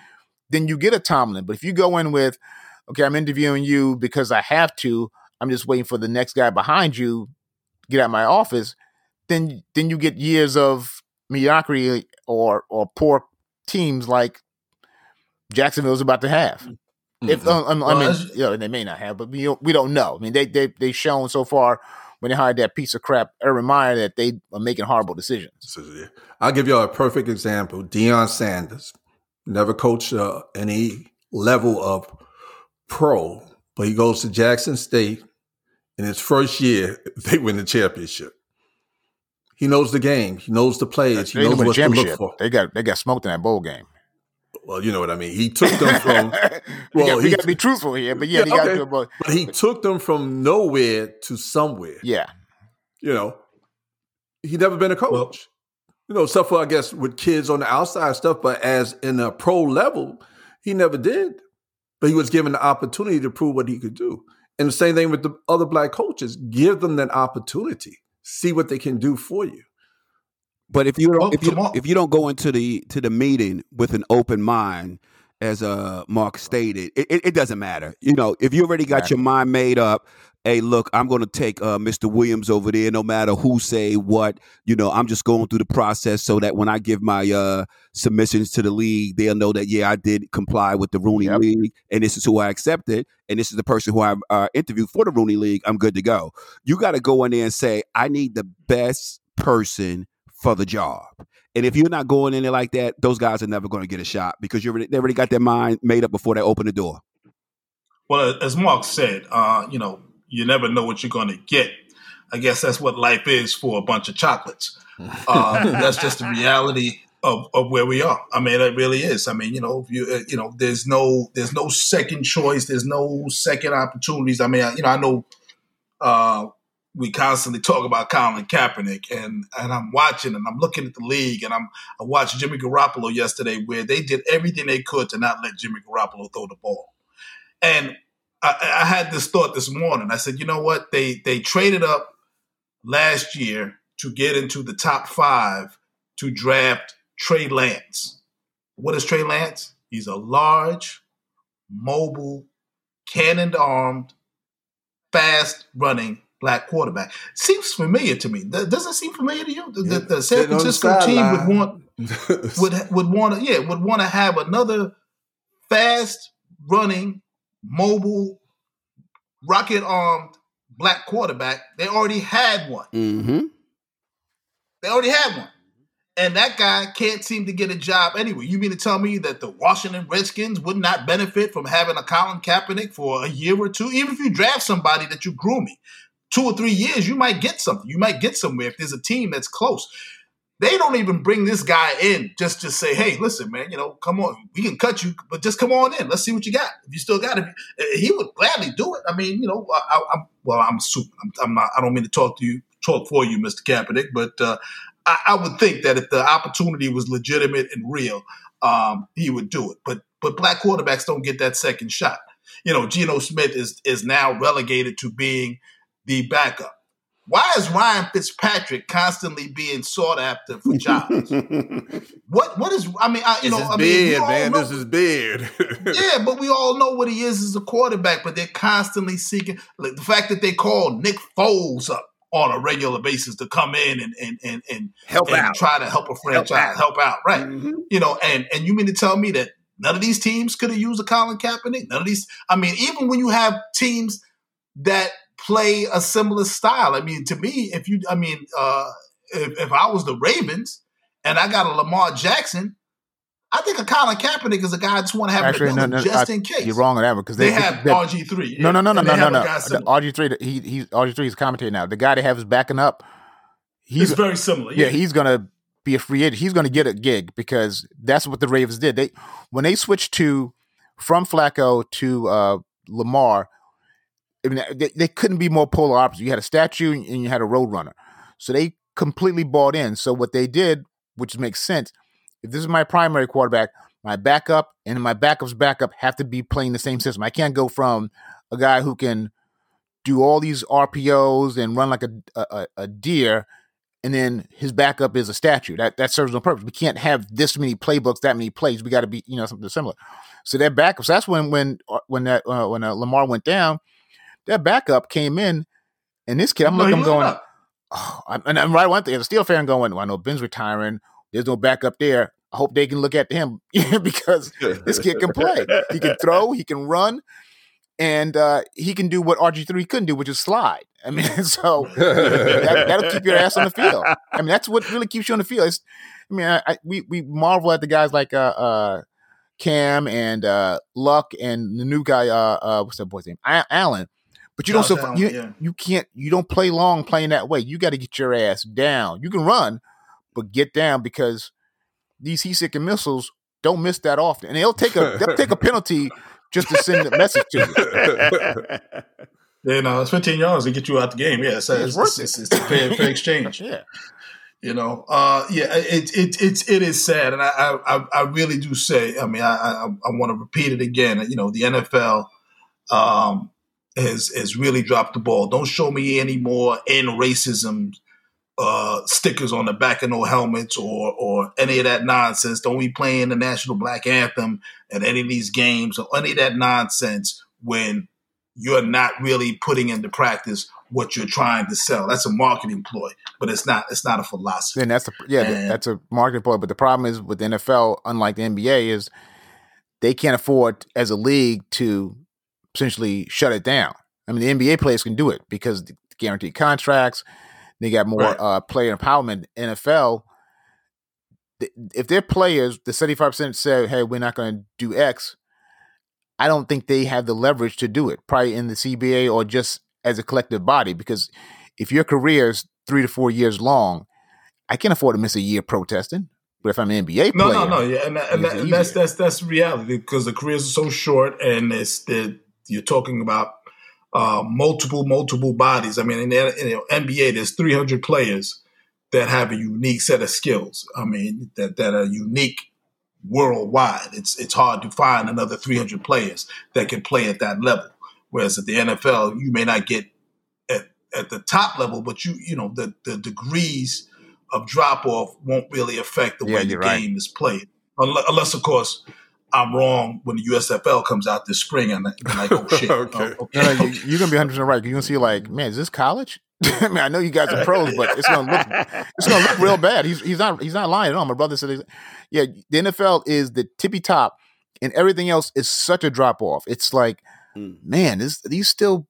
then you get a Tomlin. But if you go in with, okay, I'm interviewing you because I have to, I'm just waiting for the next guy behind you get out of my office, then then you get years of mediocrity or or poor teams like Jacksonville's about to have. Mm-hmm. If um, um, I mean, you know, they may not have, but we don't, we don't know. I mean, they they they shown so far when they hired that piece of crap Urban Meyer that they are making horrible decisions. I'll give you a perfect example. Deion Sanders never coached uh, any level of pro, but he goes to Jackson State. In his first year, they win the championship. He knows the game. He knows the plays. He knows what to look for. They got they got smoked in that bowl game. Well, you know what I mean. He took them from. well, he got to be truthful here, but yeah, yeah he got okay. to. But, but he took them from nowhere to somewhere. Yeah, you know, he never been a coach. Well, you know, stuff for I guess with kids on the outside stuff, but as in a pro level, he never did. But he was given the opportunity to prove what he could do. And the same thing with the other black coaches. Give them that opportunity see what they can do for you. But if you don't, oh, if you if you don't go into the to the meeting with an open mind, as uh Mark stated, it, it, it doesn't matter. You know, if you already got right. your mind made up, hey, look, I'm going to take uh, Mr. Williams over there, no matter who say what. You know, I'm just going through the process so that when I give my uh, submissions to the league, they'll know that yeah, I did comply with the Rooney yep. League, and this is who I accepted, and this is the person who I uh, interviewed for the Rooney League. I'm good to go. You got to go in there and say, I need the best person for the job. And if you're not going in there like that, those guys are never going to get a shot because you already, they already got their mind made up before they open the door. Well, as Mark said, uh, you know, you never know what you're going to get. I guess that's what life is for a bunch of chocolates. Uh, that's just the reality of, of where we are. I mean, it really is. I mean, you know, you uh, you know, there's no there's no second choice. There's no second opportunities. I mean, I, you know, I know uh, we constantly talk about Colin Kaepernick, and and I'm watching and I'm looking at the league, and I'm I watched Jimmy Garoppolo yesterday, where they did everything they could to not let Jimmy Garoppolo throw the ball, and I, I had this thought this morning. I said, you know what? They they traded up last year to get into the top five to draft Trey Lance. What is Trey Lance? He's a large, mobile, cannon armed, fast running black quarterback. Seems familiar to me. Doesn't seem familiar to you? The, yeah. the, San Francisco team line. would want would would want to yeah would want to have another fast running, mobile, rocket armed black quarterback. They already had one. Mm-hmm. They already had one. And that guy can't seem to get a job anyway. You mean to tell me that the Washington Redskins would not benefit from having a Colin Kaepernick for a year or two? Even if you draft somebody that you grooming, two or three years, you might get something. You might get somewhere if there's a team that's close. They don't even bring this guy in just to say, "Hey, listen, man, you know, come on, we can cut you, but just come on in. Let's see what you got. If you still got it, eh, he would gladly do it. I mean, you know, I, am well, I'm super. I'm, I'm, not. I don't mean to talk to you, talk for you, Mr. Kaepernick, but uh, I, I, would think that if the opportunity was legitimate and real, um, he would do it. But but black quarterbacks don't get that second shot. You know, Geno Smith is is now relegated to being the backup. Why is Ryan Fitzpatrick constantly being sought after for jobs? what what is I mean I, you this know I mean man know, this is beard. yeah, but we all know what he is as a quarterback. But they're constantly seeking like the fact that they call Nick Foles up on a regular basis to come in and and and, and help and out, try to help a franchise, help out, help out right? Mm-hmm. You know, and and you mean to tell me that none of these teams could have used a Colin Kaepernick? None of these. I mean, even when you have teams that play a similar style. I mean, to me, if you, I mean, uh, if, if I was the Ravens and I got a Lamar Jackson, I think a Colin Kaepernick is a guy just want to have Actually, no, no, just I, in case. You're wrong on that because they, they have RG three. No, no, no, no, no, no, no. RG three, he he's RG three is commentating now. The guy they have is backing up. He's it's very similar. Yeah, yeah he's gonna be a free agent. He's gonna get a gig because that's what the Ravens did. They when they switched to from Flacco to uh, Lamar, I mean, they, they couldn't be more polar opposites. You had a statue and you had a roadrunner. So they completely bought in. So what they did, which makes sense, if this is my primary quarterback, my backup and my backup's backup have to be playing the same system. I can't go from a guy who can do all these RPOs and run like a, a, a deer, and then his backup is a statue. That that serves no purpose. We can't have this many playbooks, that many plays. We got to be you know something similar. So their backups. That's when when uh, when that uh, when uh, Lamar went down That backup came in, and this kid, I'm No, looking, I'm going, oh, I'm- and I'm right one thing as a Steel fan going, well, I know Ben's retiring. There's no backup there. I hope they can look at him because this kid can play. He can throw, he can run, and uh, he can do what RG3 couldn't do, which is slide. I mean, so that, that'll keep your ass on the field. I mean, that's what really keeps you on the field. It's, I mean, I, I, we we marvel at the guys like uh, uh, Cam and uh, Luck and the new guy. Uh, uh, what's that boy's name? Allen. But you Josh don't. surf- you, yeah. you can't. You don't play long playing that way. You got to get your ass down. You can run, but get down because these heat and missiles don't miss that often, and they'll take a they'll take a penalty just to send a message to you. You know, it's 15 yards to get you out the game. Yeah, it's, it's, worth it's, it's, it's a fair, fair exchange. Yeah. You know, uh, yeah, it, it it it is sad, and I I, I really do say. I mean, I I, I want to repeat it again. You know, the NFL um, has has really dropped the ball. Don't show me any more in racism uh, stickers on the back of no helmets or or any of that nonsense. Don't be playing the national black anthem at any of these games or any of that nonsense when you're not really putting into practice what you're trying to sell. That's a marketing ploy, but it's not. It's not a philosophy. Then that's the yeah, And- that's a marketing ploy. But the problem is with the NFL, unlike the NBA, is they can't afford as a league to essentially shut it down. I mean, the NBA players can do it because the guaranteed contracts, they got more Right. uh, player empowerment. NFL, th- if their players, the seventy five percent say, "Hey, we're not going to do X," I don't think they have the leverage to do it. Probably in the CBA or just as a collective body, because if your career is three to four years long, I can't afford to miss a year protesting. But if I'm an NBA No, player, no, no. Yeah, and, that, and, that, and that's that's that's reality because the careers are so short, and it's the you're talking about uh, multiple multiple bodies. I mean, in the in NBA, there's 300 players that have a unique set of skills. I mean, that that are unique worldwide. It's it's hard to find another 300 players that can play at that level. Whereas at the NFL, you may not get at, at the top level, but you you know the the degrees of drop off won't really affect the Yeah, way the right. game is played, unless, unless of course. I'm wrong when the USFL comes out this spring, and, I- and I go shit. Okay. Oh, No, no, you, you're gonna be 100 percent right. You're gonna see like, man, is this college? I mean, I know you guys are pros, but it's gonna look it's gonna look real bad. He's he's not he's not lying at all. My brother said, he's- yeah, the NFL is the tippy top, and everything else is such a drop off. It's like, Mm. man, this these still,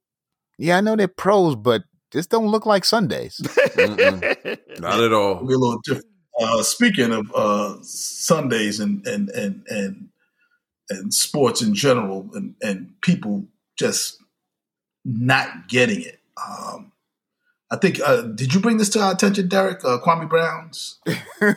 yeah, I know they're pros, but this don't look like Sundays. Not at all. be a little different. Uh, speaking of uh, Sundays and and and and and sports in general, and and people just not getting it. Um, I think. Uh, did you bring this to our attention, Derek? Uh, Kwame Brown's. no,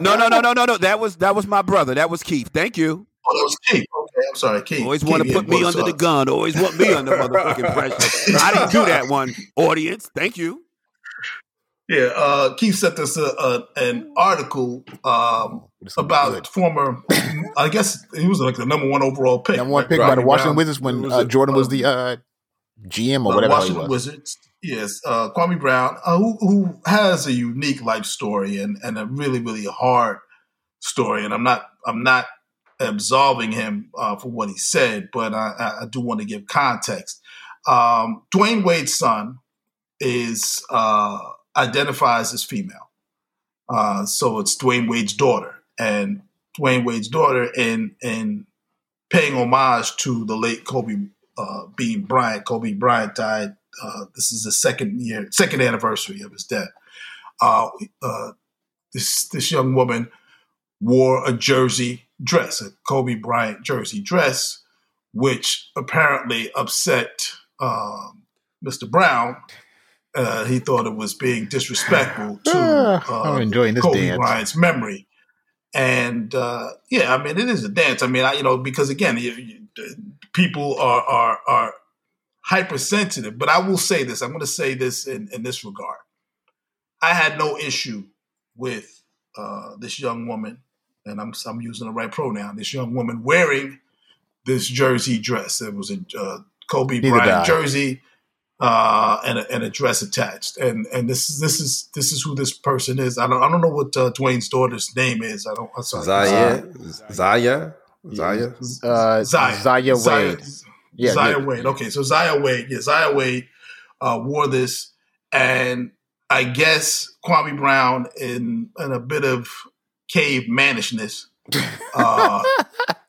no, no, no, no, no. That was that was my brother. That was Keith. Thank you. Oh, that was Keith. Okay, I'm sorry, Keith. Always want to put me under the gun. Always want me under motherfucking pressure. I didn't do that one, audience. Thank you. Yeah, uh, Keith sent us a, a, an article um, It's gonna be about good. former. I guess he was like the number one overall pick. Number one right? pick by the Washington Brown. Wizards when Was uh, Jordan was uh, the uh, GM or uh, whatever Washington was. Wizards. Yes, uh, Kwame Brown, uh, who, who has a unique life story and, and a really really hard story. And I'm not I'm not absolving him uh, for what he said, but I, I- I do want to give context. Um, Dwyane Wade's son is uh, identifies as female, uh, so it's Dwyane Wade's daughter, and Dwyane Wade's daughter in in paying homage to the late Kobe uh, Bean Bryant. Kobe Bryant died. Uh, this is the second year, second anniversary of his death. Uh, uh, this this young woman wore a jersey dress, a Kobe Bryant jersey dress, which apparently upset um, Mr. Brown. Uh, he thought it was being disrespectful to Ah, I'm uh, enjoying this Kobe dance. Bryant's memory. And uh, yeah, I mean, it is a dance. I mean, I, you know, because again, you, you, people are are are hypersensitive. But I will say this. I'm going to say this in, in this regard. I had no issue with uh, this young woman, and I'm I'm using the right pronoun. This young woman wearing this jersey dress. It was a uh, Kobe Neither Bryant jersey uh, and, a, and a dress attached. And and this is this is this is who this person is. I don't I don't know what uh, Dwyane's daughter's name is. I don't. I'm sorry. Zaya, Zaya, Zaya. Uh, Zaya. Zaya Wade. Yeah, Zaya yeah. Wade. Okay, so Zaya Wade. Yeah, Zaya Wade uh, wore this, and I guess Kwame Brown, in in a bit of cave mannishness, uh,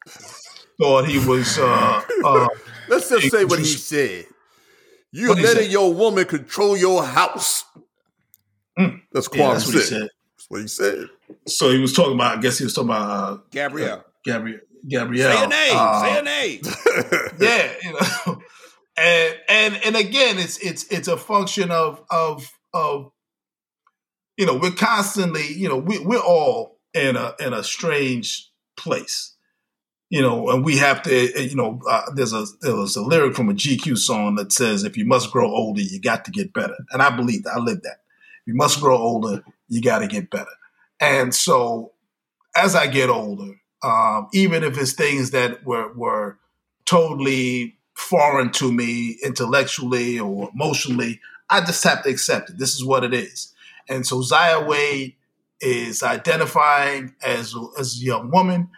thought he was. Uh, uh, Let's just say what he said. You letting your woman control your house. Mm. That's Kwame yeah, that's said. said. That's what he said. So he was talking about. I guess he was talking about uh, Gabrielle. Gabrielle. Gabrielle. Say a name. Uh, Say a name. yeah, you know, and and and again, it's it's it's a function of of of you know we're constantly you know we we're all in a in a strange place you know, and we have to, eh, you know, uh, there's a there's a lyric from a GQ song that says, "If you must grow older, you got to get better," and I believe that. I live that. If you must grow older, you got to get better. And so, as I get older, um, even if it's things that were were totally foreign to me intellectually or emotionally, I just have to accept it. This is what it is. And so, Zaya Wade is identifying as as a young woman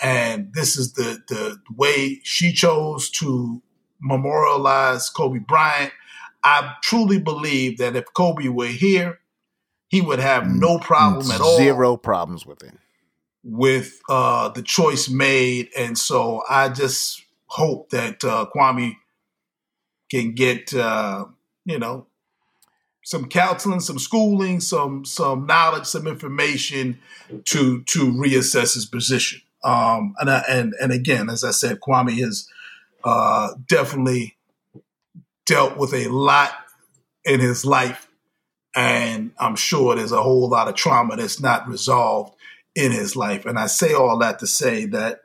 and this is the the way she chose to memorialize Kobe Bryant. I truly believe that if Kobe were here, he would have no problem at all. Zero problems with it. With uh, the choice made. And so I just hope that uh, Kwame can get, uh, you know, some counseling, some schooling, some some knowledge, some information to to reassess his position. Um, and, I, and and again, as I said, Kwame has uh, definitely dealt with a lot in his life, and I'm sure there's a whole lot of trauma that's not resolved in his life. And I say all that to say that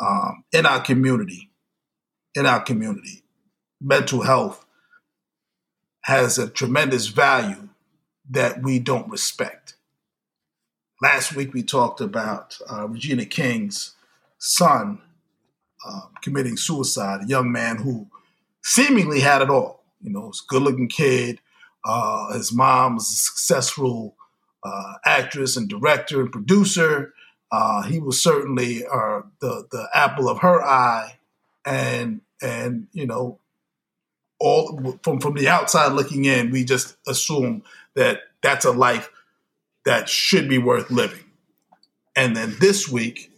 um, in our community, in our community, mental health has a tremendous value that we don't respect last week we talked about uh, Regina King's son uh, committing suicide, a young man who seemingly had it all. You know, was a good looking kid. Uh, his mom was a successful uh, actress and director and producer. Uh, he was certainly uh, the the apple of her eye, and and you know, all from from the outside looking in, we just assume that that's a life that should be worth living. And then this week,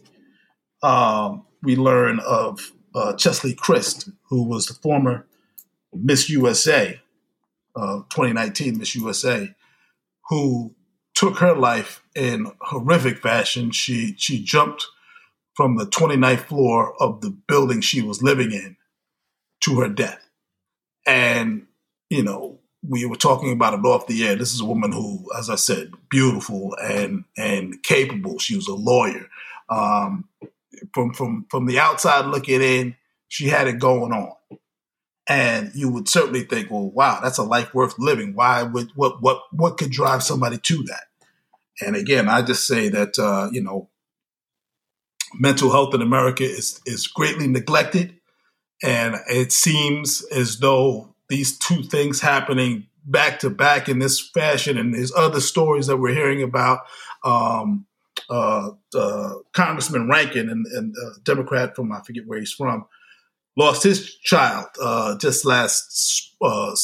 um, we learn of uh, Cheslie Kryst, who was the former Miss USA, uh, 2019 Miss USA, who took her life in horrific fashion. She she jumped from the 29th floor of the building she was living in to her death. And, you know, we were talking about it off the air. This is a woman who, as I said, beautiful and and capable. She was a lawyer. Um, from from from the outside looking in, she had it going on, and you would certainly think, well, wow, that's a life worth living. Why would what what what could drive somebody to that? And again, I just say that uh, you know, mental health in America is is greatly neglected, and it seems as though these two things happening back to back in this fashion, and there's other stories that we're hearing about. Um, uh, uh, Congressman Raskin and, and uh, Democrat from I forget where he's from lost his child uh, just last uh,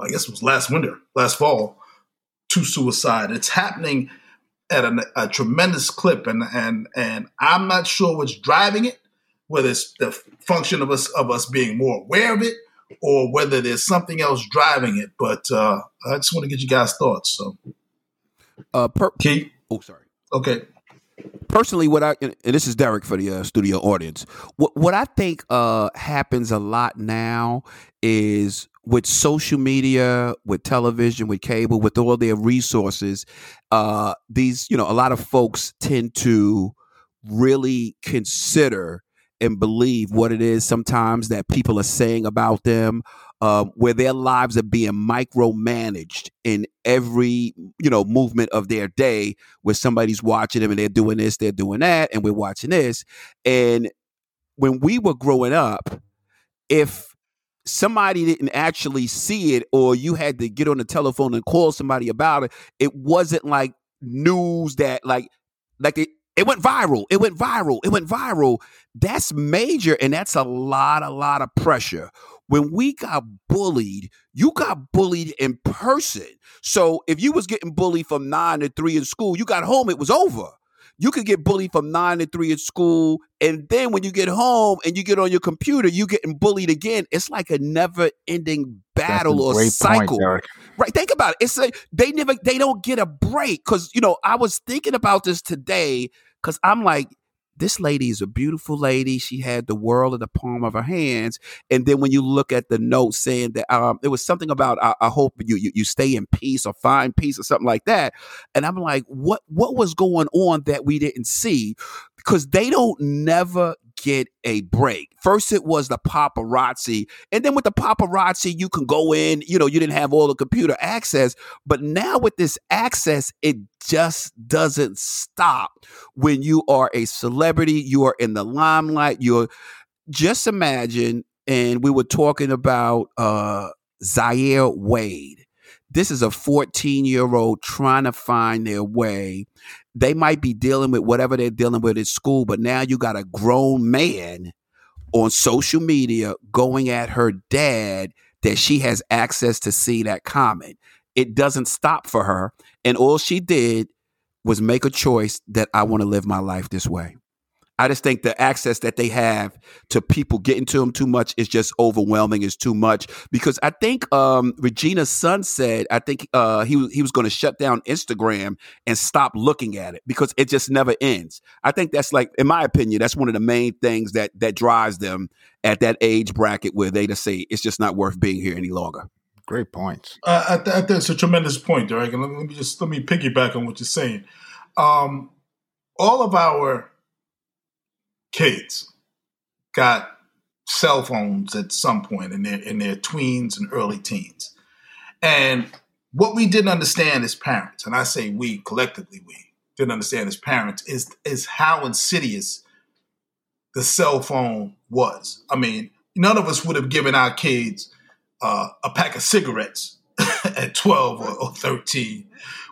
I guess it was last winter, last fall, to suicide. It's happening at a, a tremendous clip, and and and I'm not sure what's driving it. Whether it's the function of us of us being more aware of it, or whether there's something else driving it. But uh, I just want to get you guys' thoughts. So, uh, per- Keith. Oh, sorry. Okay. Personally, what I and this is Derek for the uh, studio audience. What what I think uh, happens a lot now is with social media, with television, with cable, with all their resources. Uh, these, you know, a lot of folks tend to really consider and believe what it is sometimes that people are saying about them, uh, where their lives are being micromanaged in every you know movement of their day, where somebody's watching them and they're doing this, they're doing that, and we're watching this. And when we were growing up, if somebody didn't actually see it or you had to get on the telephone and call somebody about it, it wasn't like news that like like it, it went viral. It went viral. It went viral. that's major and that's a lot, a lot of pressure. When we got bullied, you got bullied in person. So if you was getting bullied from nine to three in school, you got home, it was over. You could get bullied from nine to three at school, and then when you get home and you get on your computer, you getting bullied again. It's like a never-ending battle or cycle. Point, right? Think about it. It's like they never they don't get a break because you know I was thinking about this today because I'm like this lady is a beautiful lady. She had the world in the palm of her hands. And then when you look at the note saying that um, it was something about I, I hope you, you, you stay in peace or find peace or something like that. And I'm like, what what was going on that we didn't see? Because they don't never get a break. First, it was the paparazzi. And then with the paparazzi, you can go in, you know, you didn't have all the computer access. But now with this access, it just doesn't stop. When you are a celebrity, you are in the limelight, you're just imagine, and we were talking about uh Zaire Wade. This is a 14 year old trying to find their way they might be dealing with whatever they're dealing with at school, but now you got a grown man on social media going at her dad that she has access to see that comment. It doesn't stop for her. And all she did was make a choice that I want to live my life this way. I just think the access that they have to people getting to them too much is just overwhelming. Is too much because I think um, Regina's son said I think uh, he he was going to shut down Instagram and stop looking at it because it just never ends. I think that's like, in my opinion, that's one of the main things that that drives them at that age bracket where they just say it's just not worth being here any longer. Great points. Uh, I, th- I think it's a tremendous point, Derek. And let me, let me just let me piggyback on what you're saying. Um, all of our kids got cell phones at some point in their in their tweens and early teens. And what we didn't understand as parents, and I say we collectively we didn't understand as parents, is is how insidious the cell phone was. I mean, none of us would have given our kids uh, a pack of cigarettes at 12 or, or 13.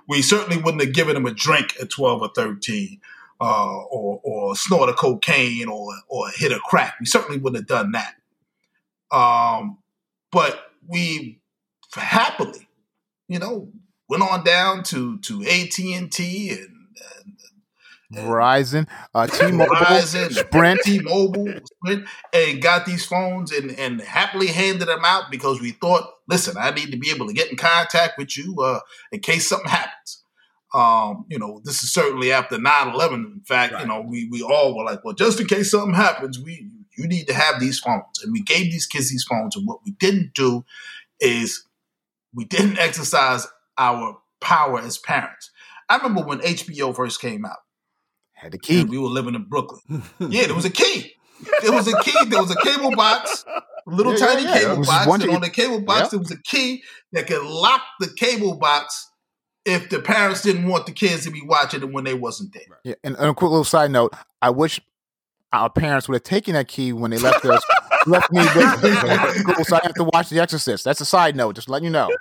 We certainly wouldn't have given them a drink at 12 or 13 uh, or, or snort a cocaine or, or hit a crack. We certainly wouldn't have done that. Um, but we happily, you know, went on down to to AT and T and Verizon, uh, T-Mobile, Verizon, Sprint, T-Mobile, Sprint, and got these phones and and happily handed them out because we thought, listen, I need to be able to get in contact with you uh, in case something happens. Um, you know, this is certainly after 9-11. In fact, right. you know, we we all were like, well, just in case something happens, we you need to have these phones. And we gave these kids these phones. And what we didn't do is we didn't exercise our power as parents. I remember when HBO first came out. Had the key. We were living in Brooklyn. yeah, there was a key. There was a key. There was a cable box, little yeah, tiny yeah, yeah. cable box. And on the cable box, yep. there was a key that could lock the cable box if the parents didn't want the kids to be watching it when they wasn't there. Yeah, and, and a quick little side note: I wish our parents would have taken that key when they left us, left me with so I have to watch The Exorcist. That's a side note, just letting you know.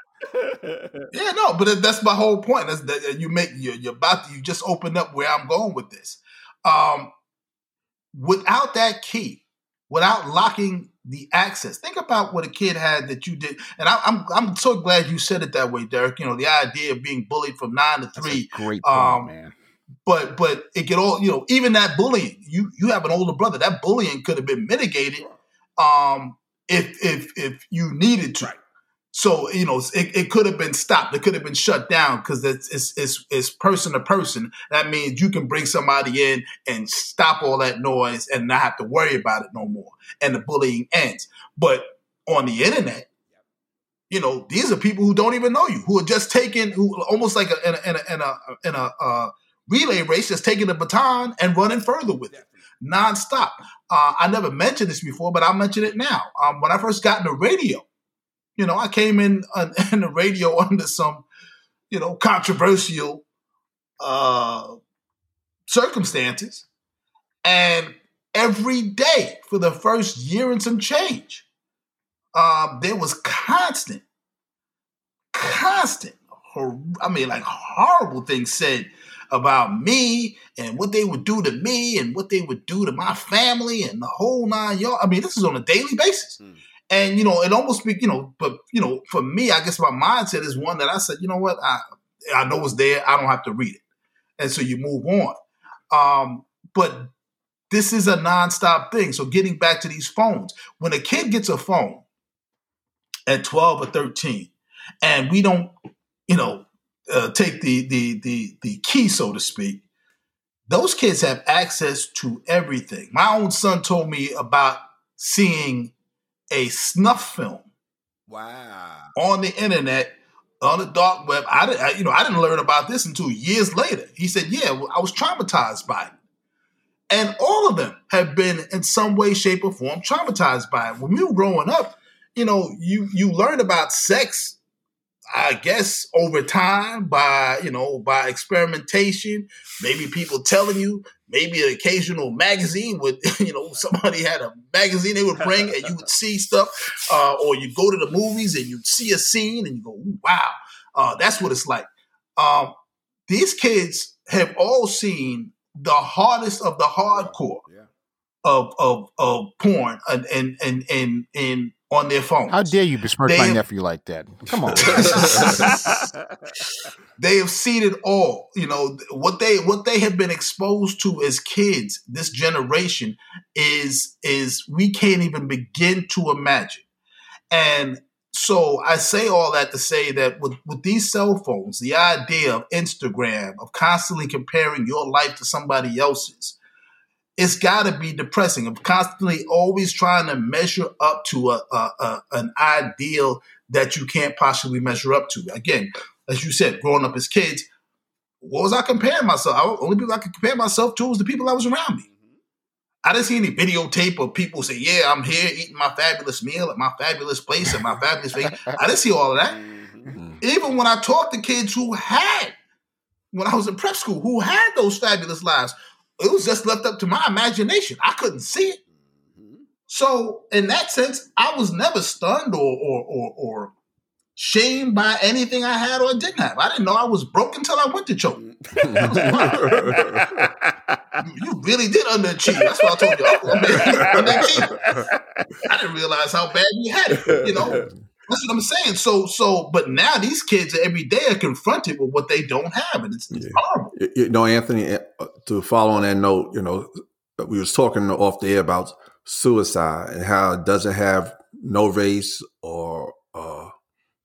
Yeah, no, but that's my whole point. That's that you make you're, you're about to, you just opened up where I'm going with this. Um, without that key, without locking the access. Think about what a kid had that you did, and I, am I'm, I'm so glad you said it that way, Derek. You know, the idea of being bullied from nine to three. great point, um, man. But but it could all you know even that bullying. You you have an older brother. That bullying could have been mitigated um, if if if you needed to. Right. So you know, it, it could have been stopped. It could have been shut down because it's, it's, it's it's person to person. That means you can bring somebody in and stop all that noise and not have to worry about it no more, and the bullying ends. But on the internet, you know, these are people who don't even know you, who are just taking, who almost like a, in a in a in a, in a uh, relay race, just taking the baton and running further with it nonstop. Uh, I never mentioned this before, but I'll mention it now. Um, when I first got into radio you know, I came in on, in the radio under some, you know, controversial uh, circumstances, and every day for the first year and some change, uh, there was constant, constant. I mean, like horrible things said about me and what they would do to me and what they would do to my family and the whole nine yards. I mean, this is on a daily basis. Mm. And you know, it almost be, you know, but you know, for me, I guess my mindset is one that I said, you know what, I I know it's there. I don't have to read it, and so you move on. Um, but this is a nonstop thing. So getting back to these phones, when a kid gets a phone at twelve or thirteen, and we don't, you know, uh, take the the the the key, so to speak, those kids have access to everything. My own son told me about seeing a snuff film. Wow. On the internet, on the dark web. I, didn't, I, you know, I didn't learn about this until years later. He said, "Yeah, I was traumatized by it." And all of them have been in some way, shape, or form traumatized by it. When you were growing up, you know, you you learn about sex I guess over time by you know by experimentation, maybe people telling you, maybe an occasional magazine would you know somebody had a magazine they would bring and you would see stuff, uh, or you go to the movies and you'd see a scene and you go, wow, uh, that's what it's like. Um, these kids have all seen the hardest of the hardcore yeah. of of of porn and and and and, and on their phones. How dare you besmirch my nephew like that? Come on. they have seen it all. You know what they what they have been exposed to as kids. This generation is is we can't even begin to imagine. And so I say all that to say that with, with these cell phones, the idea of Instagram, of constantly comparing your life to somebody else's, it's got to be depressing. I'm constantly always trying to measure up to a, a, a, an ideal that you can't possibly measure up to. Again, as you said, growing up as kids, what was I comparing myself? I, only people I could compare myself to was the people that was around me. I didn't see any videotape of people say, "Yeah, I'm here eating my fabulous meal at my fabulous place at my fabulous place." I didn't see all of that. Mm-hmm. Even when I talked to kids who had, when I was in prep school, who had those fabulous lives, it was just left up to my imagination. I couldn't see it. Mm-hmm. So in that sense, I was never stunned or or or, or shamed by anything I had or didn't have. I didn't know I was broke until I went to choke. you, you really did underachieve. That's what I told you. I, I didn't realize how bad you had it. You know, that's what I'm saying. So, so, but now these kids every day are confronted with what they don't have, and it's, it's yeah. horrible. You know, Anthony. To follow on that note, you know, we was talking off the air about suicide and how it doesn't have no race or uh,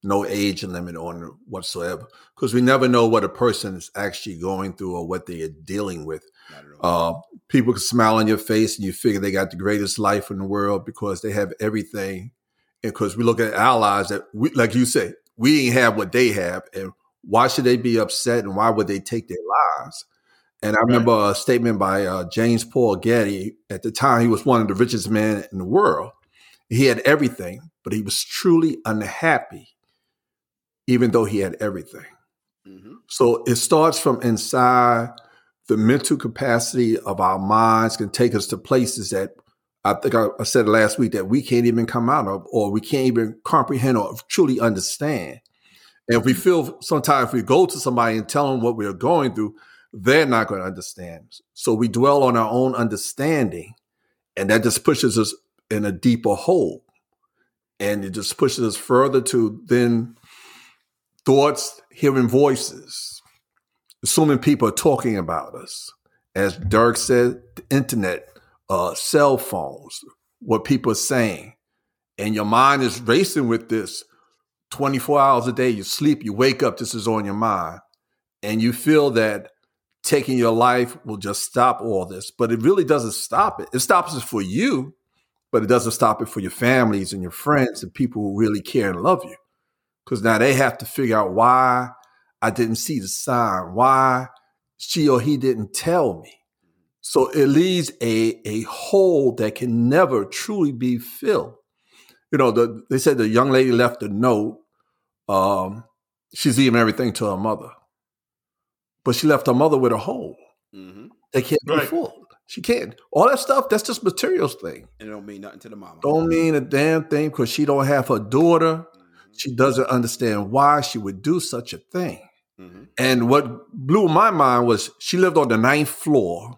no age limit on whatsoever, because we never know what a person is actually going through or what they are dealing with. Uh, people can smile on your face and you figure they got the greatest life in the world because they have everything And because we look at our lives that we, like you say, we ain't have what they have, and why should they be upset, and why would they take their lives? And I remember a statement by uh, James Paul Getty. At the time, he was one of the richest men in the world. He had everything, but he was truly unhappy, even though he had everything. Mm-hmm. So it starts from inside. The mental capacity of our minds can take us to places that I think I, I said last week that we can't even come out of, or we can't even comprehend or truly understand. And if we feel sometimes if we go to somebody and tell them what we're going through, they're not going to understand. So we dwell on our own understanding, and that just pushes us in a deeper hole. And it just pushes us further to then thoughts, hearing voices, assuming people are talking about us. As Derek said, the internet uh, cell phones, what people are saying, and your mind is racing with this 24 hours a day. You sleep, you wake up, this is on your mind. And you feel that taking your life will just stop all this, but it really doesn't stop it. It stops it for you, but it doesn't stop it for your families and your friends and people who really care and love you. Because now they have to figure out why I didn't see the sign, why she or he didn't tell me. So it leaves a, a hole that can never truly be filled. You know, the, they said the young lady left a note. Um, she's leaving everything to her mother, but she left her mother with a hole. Mm-hmm. They can't right. be full. She can't. All that stuff, that's just materials thing. And it don't mean nothing to the mama. Don't mean a damn thing because she don't have her daughter. Mm-hmm. She doesn't understand why she would do such a thing. Mm-hmm. And what blew my mind was she lived on the ninth floor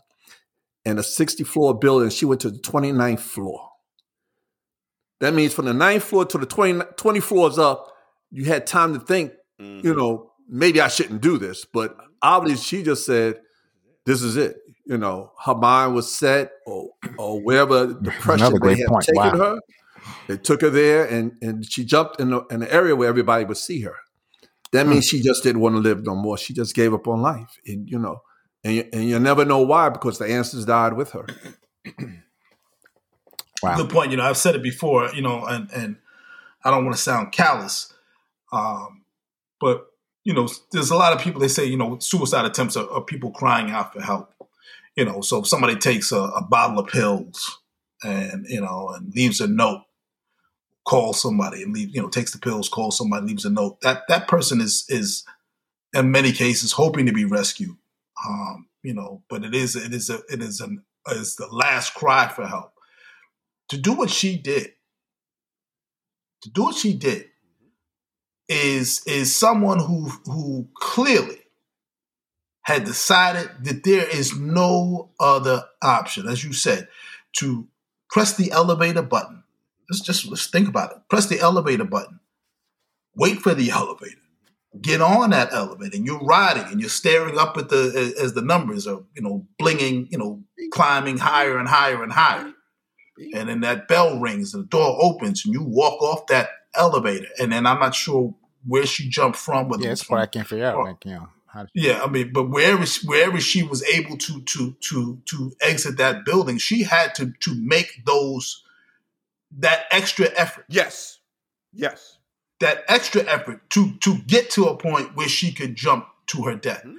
in a 60 floor building. She went to the 29th floor. That means from the ninth floor to the 20, 20 floors up, you had time to think, mm-hmm. you know, maybe I shouldn't do this. But obviously, she just said, this is it. You know, her mind was set, or or wherever the pressure they had point. taken wow. her, they took her there, and and she jumped in the, in the area where everybody would see her. That hmm. means she just didn't want to live no more. She just gave up on life, and you know, and you, and you never know why because the answers died with her. wow. Good point. You know, I've said it before. You know, and and I don't want to sound callous, um, but you know, there's a lot of people they say, you know, suicide attempts are, are people crying out for help. You know, so if somebody takes a, a, bottle of pills and you know and leaves a note, calls somebody and leave, you know, takes the pills, calls somebody, leaves a note. That that person is is in many cases hoping to be rescued. Um, you know, but it is it is a it is an is the last cry for help. To do what she did, to do what she did, is is someone who who clearly had decided that there is no other option, as you said, to press the elevator button. Let's just let's think about it. Press the elevator button. Wait for the elevator. Get on that elevator, and you're riding, and you're staring up at the as the numbers are, you know, blinging, you know, climbing higher and higher and higher. And then that bell rings, and the door opens, and you walk off that elevator. And then I'm not sure where she jumped from. Whether yeah, that's what I can't figure out. Like, you know, yeah, I mean, but wherever wherever she was able to to to to exit that building, she had to to make those that extra effort. Yes, yes, that extra effort to to get to a point where she could jump to her death. Mm-hmm.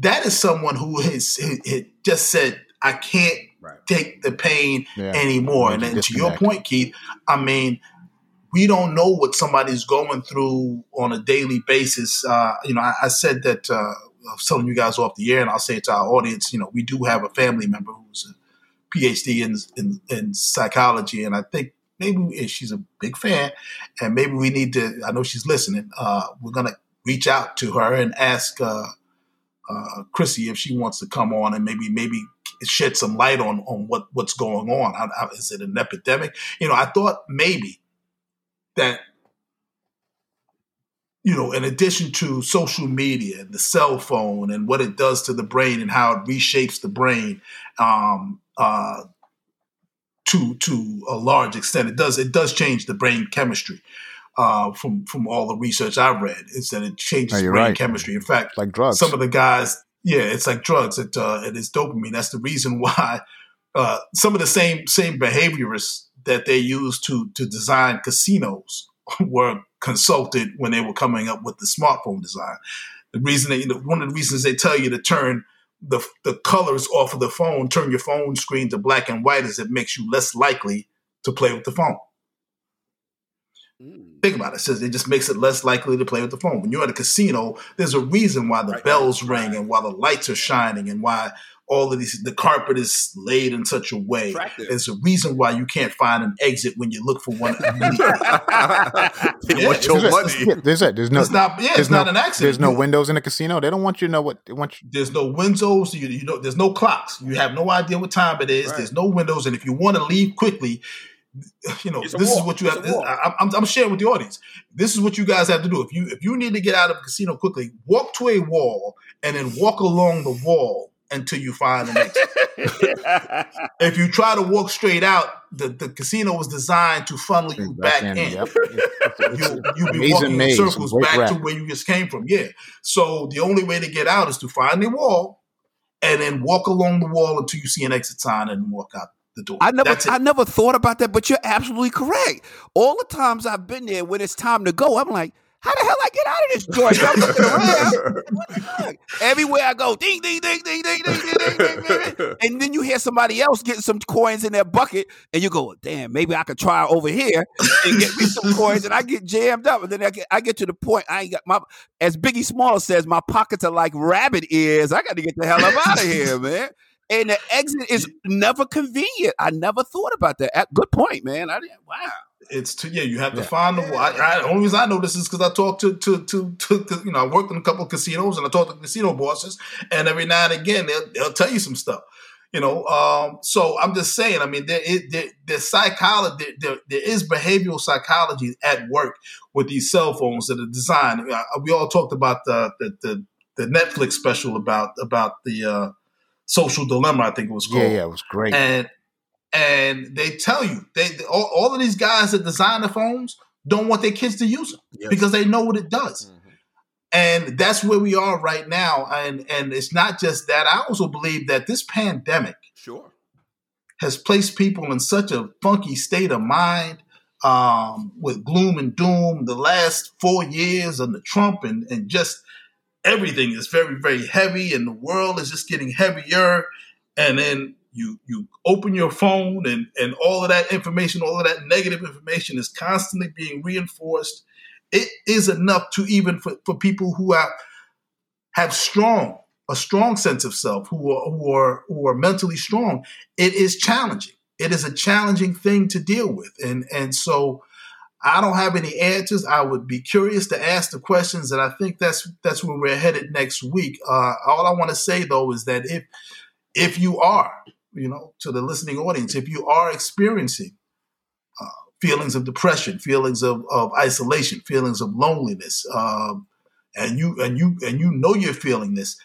That is someone who has, has just said, "I can't right. take the pain yeah. anymore." And then to your point, Keith, I mean we don't know what somebody's going through on a daily basis. Uh, you know, I, I said that uh, I was telling you guys off the air, and I'll say it to our audience. You know, we do have a family member who's a PhD in in, in psychology, and I think maybe she's a big fan, and maybe we need to. I know she's listening. Uh, we're gonna reach out to her and ask uh, uh, Chrissy if she wants to come on and maybe maybe shed some light on on what what's going on. How, how, is it an epidemic? You know, I thought maybe that you know, in addition to social media and the cell phone and what it does to the brain and how it reshapes the brain, um, uh, to to a large extent, it does it does change the brain chemistry. Uh, from from all the research I've read, is that it changes brain right. chemistry. In fact, like drugs, some of the guys, yeah, it's like drugs. It uh, it is dopamine. That's the reason why uh, some of the same same behaviorists that they used to to design casinos were consulted when they were coming up with the smartphone design. The reason that you know, one of the reasons they tell you to turn the the colors off of the phone, turn your phone screen to black and white, is it makes you less likely to play with the phone. Mm. Think about it. it. Says it just makes it less likely to play with the phone. When you're at a casino, there's a reason why the right. bells ring and why the lights are shining and why all of these the carpet is laid in such a way. There's a reason why you can't find an exit when you look for one immediately. yeah, want your money. There's, a, there's no it's not yeah, it's no, not an accident. There's no windows in the casino. They don't want you to know what they want you. There's no windows. You, you know, there's no clocks. You have no idea what time it is. Right. There's no windows, and if you want to leave quickly, you know, this is what you have. This, I, I'm, I'm sharing with the audience. This is what you guys have to do. If you if you need to get out of a casino quickly, walk to a wall and then walk along the wall until you find the next. if you try to walk straight out, the, the casino was designed to funnel you back, back in. in. Yep. you, you'll be walking maze, in circles back rap. to where you just came from. Yeah. So the only way to get out is to find the wall and then walk along the wall until you see an exit sign and walk out. the door. I never, I never thought about that, but you're absolutely correct. All the times I've been there, when it's time to go, I'm like, how the hell I get out of this joint? I'm looking around. Everywhere I go, ding, ding, ding, ding, ding, ding, ding, ding, ding, and then you hear somebody else getting some coins in their bucket, and you go, "Damn, maybe I could try over here and get me some coins." And I get jammed up, and then I get, I get to the point I ain't got my, as Biggie Smalls says, my pockets are like rabbit ears. I got to get the hell up out of here, man. and the exit is never convenient. I never thought about that. Good point, man. I didn't. Wow. It's to yeah. You have to yeah. find the. I, I, only reason I know this is because I talked to, to to to you know I worked in a couple of casinos and I talked to casino bosses and every now and again they'll, they'll tell you some stuff. You know, um, so I'm just saying. I mean, there is there, there's psychology. There, there, there is behavioral psychology at work with these cell phones that are designed. Uh, we all talked about the the, the, the Netflix special about about the uh, social dilemma. I think it was called. Yeah, yeah, it was great. And and they tell you they all, all of these guys that design the phones don't want their kids to use them yes. because they know what it does. Mm-hmm. And that's where we are right now. And and it's not just that. I also believe that this pandemic sure has placed people in such a funky state of mind um, with gloom and doom. The last four years under Trump and, and just everything is very, very heavy and the world is just getting heavier. And then you you open your phone and and all of that information, all of that negative information is constantly being reinforced. It is enough to even for, for people who have have strong a strong sense of self, who are who are who are mentally strong. It is challenging. It is a challenging thing to deal with, and and so I don't have any answers. I would be curious to ask the questions, and I think that's that's where we're headed next week. Uh, all I want to say though is that if if you are you know, to the listening audience, if you are experiencing uh, feelings of depression, feelings of, of isolation, feelings of loneliness, um, and you and you and you know you're feeling this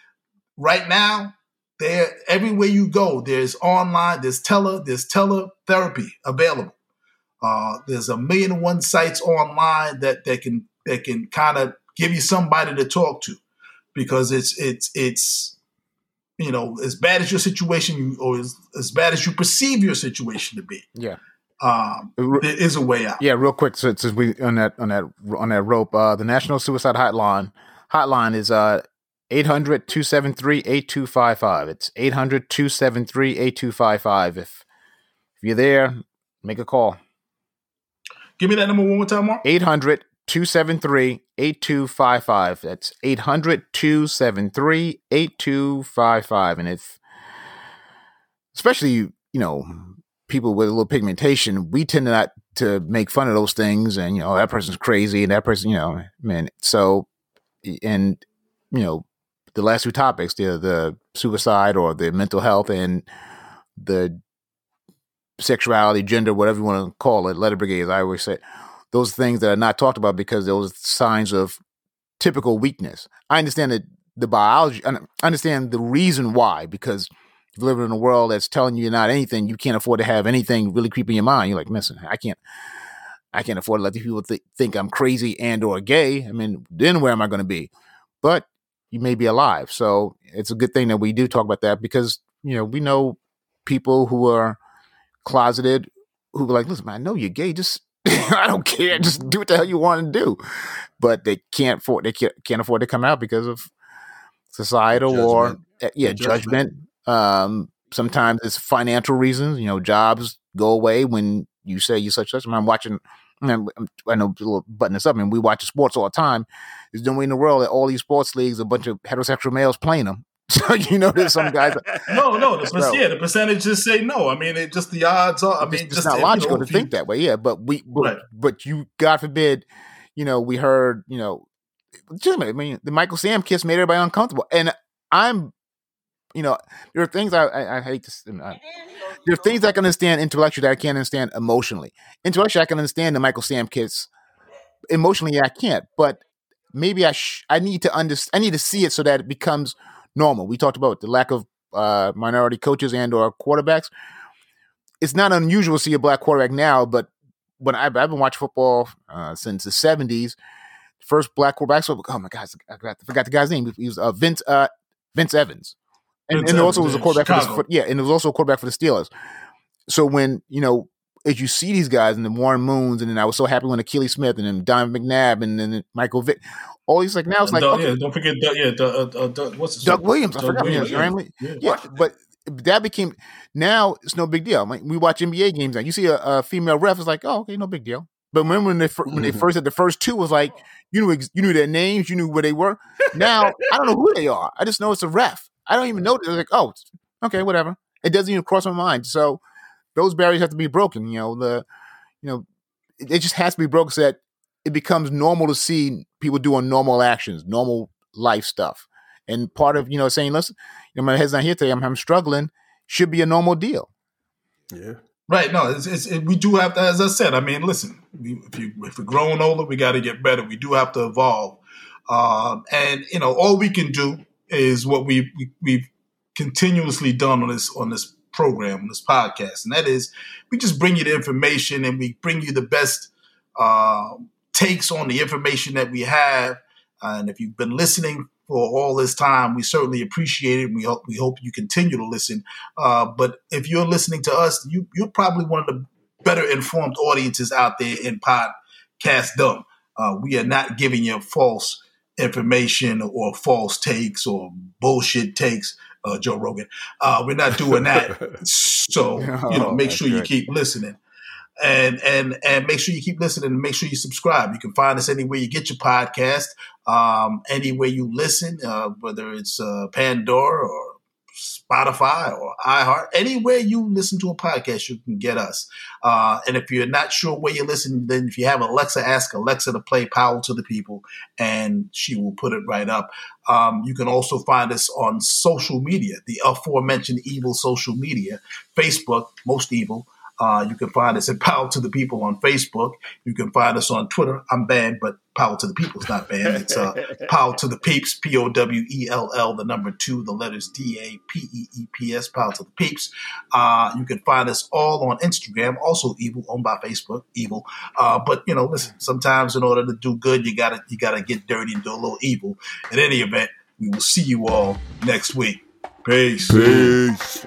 right now, there everywhere you go, there's online, there's tele, there's teletherapy available. Uh, there's a million and one sites online that that can that can kind of give you somebody to talk to because it's it's it's you know, as bad as your situation or as, as bad as you perceive your situation to be. Yeah. Um, there is a way out. Yeah, real quick, since we on that on that on that rope, uh, the National Suicide Hotline hotline is uh 800-273-8255. It's 800-273-8255. If if you're there, make a call. Give me that number one more time, Mark. 800 273 8255. That's 800 273 8255. And if, especially, you know, people with a little pigmentation, we tend not to make fun of those things and, you know, oh, that person's crazy and that person, you know, man. So, and, you know, the last two topics, the, the suicide or the mental health and the sexuality, gender, whatever you want to call it, letter brigades, I always say, those things that are not talked about because those signs of typical weakness. I understand that the biology, I understand the reason why, because you live in a world that's telling you you're not anything, you can't afford to have anything really creep in your mind. You're like, listen, I can't, I can't afford to let these people th- think I'm crazy and or gay. I mean, then where am I going to be? But you may be alive, so it's a good thing that we do talk about that because you know we know people who are closeted who are like, listen, man, I know you're gay, just I don't care. Just do what the hell you want to do. But they can't afford they can't, can't afford to come out because of societal or eh, yeah, judgment. judgment. Um, sometimes it's financial reasons. You know, jobs go away when you say you such such. I'm watching. I know a little button this up. I mean, we watch sports all the time. There's no way in the world that all these sports leagues, a bunch of heterosexual males playing them. So you know, there's some guys. no, no, the so, yeah, the percentages say no. I mean, it just the odds are. I mean, it's just not logical to think that way. Yeah, but we, but, right. but you, God forbid, you know, we heard, you know, just I mean, the Michael Sam kiss made everybody uncomfortable, and I'm, you know, there are things I, I, I hate to. I, uh, there are things I can understand intellectually that I can't understand emotionally. Intellectually, I can understand the Michael Sam kiss. Emotionally, I can't. But maybe I sh- I need to understand. I need to see it so that it becomes normal. We talked about the lack of uh, minority coaches and or quarterbacks. It's not unusual to see a black quarterback now, but when I've, I've been watching football uh, since the seventies, first black quarterback. So, oh my God, I forgot, I forgot the guy's name. He was uh, Vince uh, Vince Evans, and, Vince and Evans, also was a quarterback for, the, yeah, and it was also a quarterback for the Steelers. So when you know as you see these guys and the Warren Moons, and then I was so happy when Akili Smith and then Don McNabb and then Michael Vick, all these like now it's like Doug, okay. yeah, don't forget Doug, yeah, Doug, uh, uh, Doug, what's his Doug name? Williams. Doug I forgot Williams, yeah. Yeah. yeah, but that became now it's no big deal. I mean, we watch NBA games now. You see a, a, female ref, it's like, oh, okay, no big deal. But remember when they when they first had the first two was like you knew you knew their names, you knew where they were. Now I don't know who they are. I just know it's a ref. I don't even know. They're like, oh, Okay, whatever. It doesn't even cross my mind. So those barriers have to be broken. You know, the you know, it, it just has to be broken so that it becomes normal to see people doing normal actions, normal life stuff. And part of, you know, saying, listen, you know, my head's not here today, I'm, I'm struggling, should be a normal deal. Yeah. Right. No, it's, it's it, we do have to, as I said, I mean, listen, we, if, you, if we're growing older, we got to get better. We do have to evolve. Um, and, you know, all we can do is what we, we, we've continuously done on this, on this program, on this podcast. And that is we just bring you the information and we bring you the best uh, takes on the information that we have. Uh, and if you've been listening for all this time, we certainly appreciate it. We hope we hope you continue to listen. Uh, but if you're listening to us, you, you're probably one of the better informed audiences out there in podcast dumb. Uh, we are not giving you false information or false takes or bullshit takes. Uh, Joe Rogan, uh, we're not doing that. so you know, make sure you keep listening and and and make sure you keep listening and make sure you subscribe. You can find us anywhere you get your podcast, um, anywhere you listen, uh, whether it's uh, Pandora or Spotify or iHeart, anywhere you listen to a podcast, you can get us. Uh, and if you're not sure where you listen, then if you have Alexa, ask Alexa to play Power to the People, and she will put it right up. Um, you can also find us on social media, the aforementioned evil social media, Facebook, most evil. Uh, you can find us at Power to the People on Facebook. You can find us on Twitter. I'm banned, but Power to the People is not banned. It's uh, Power to the Peeps, P O W E L L, the number two, the letters D A P E E P S, Power to the Peeps. Uh, you can find us all on Instagram, also Evil, owned by Facebook, Evil. Uh, but you know, listen, sometimes in order to do good, you gotta you gotta get dirty and do a little evil. In any event, we will see you all next week. Peace. Peace.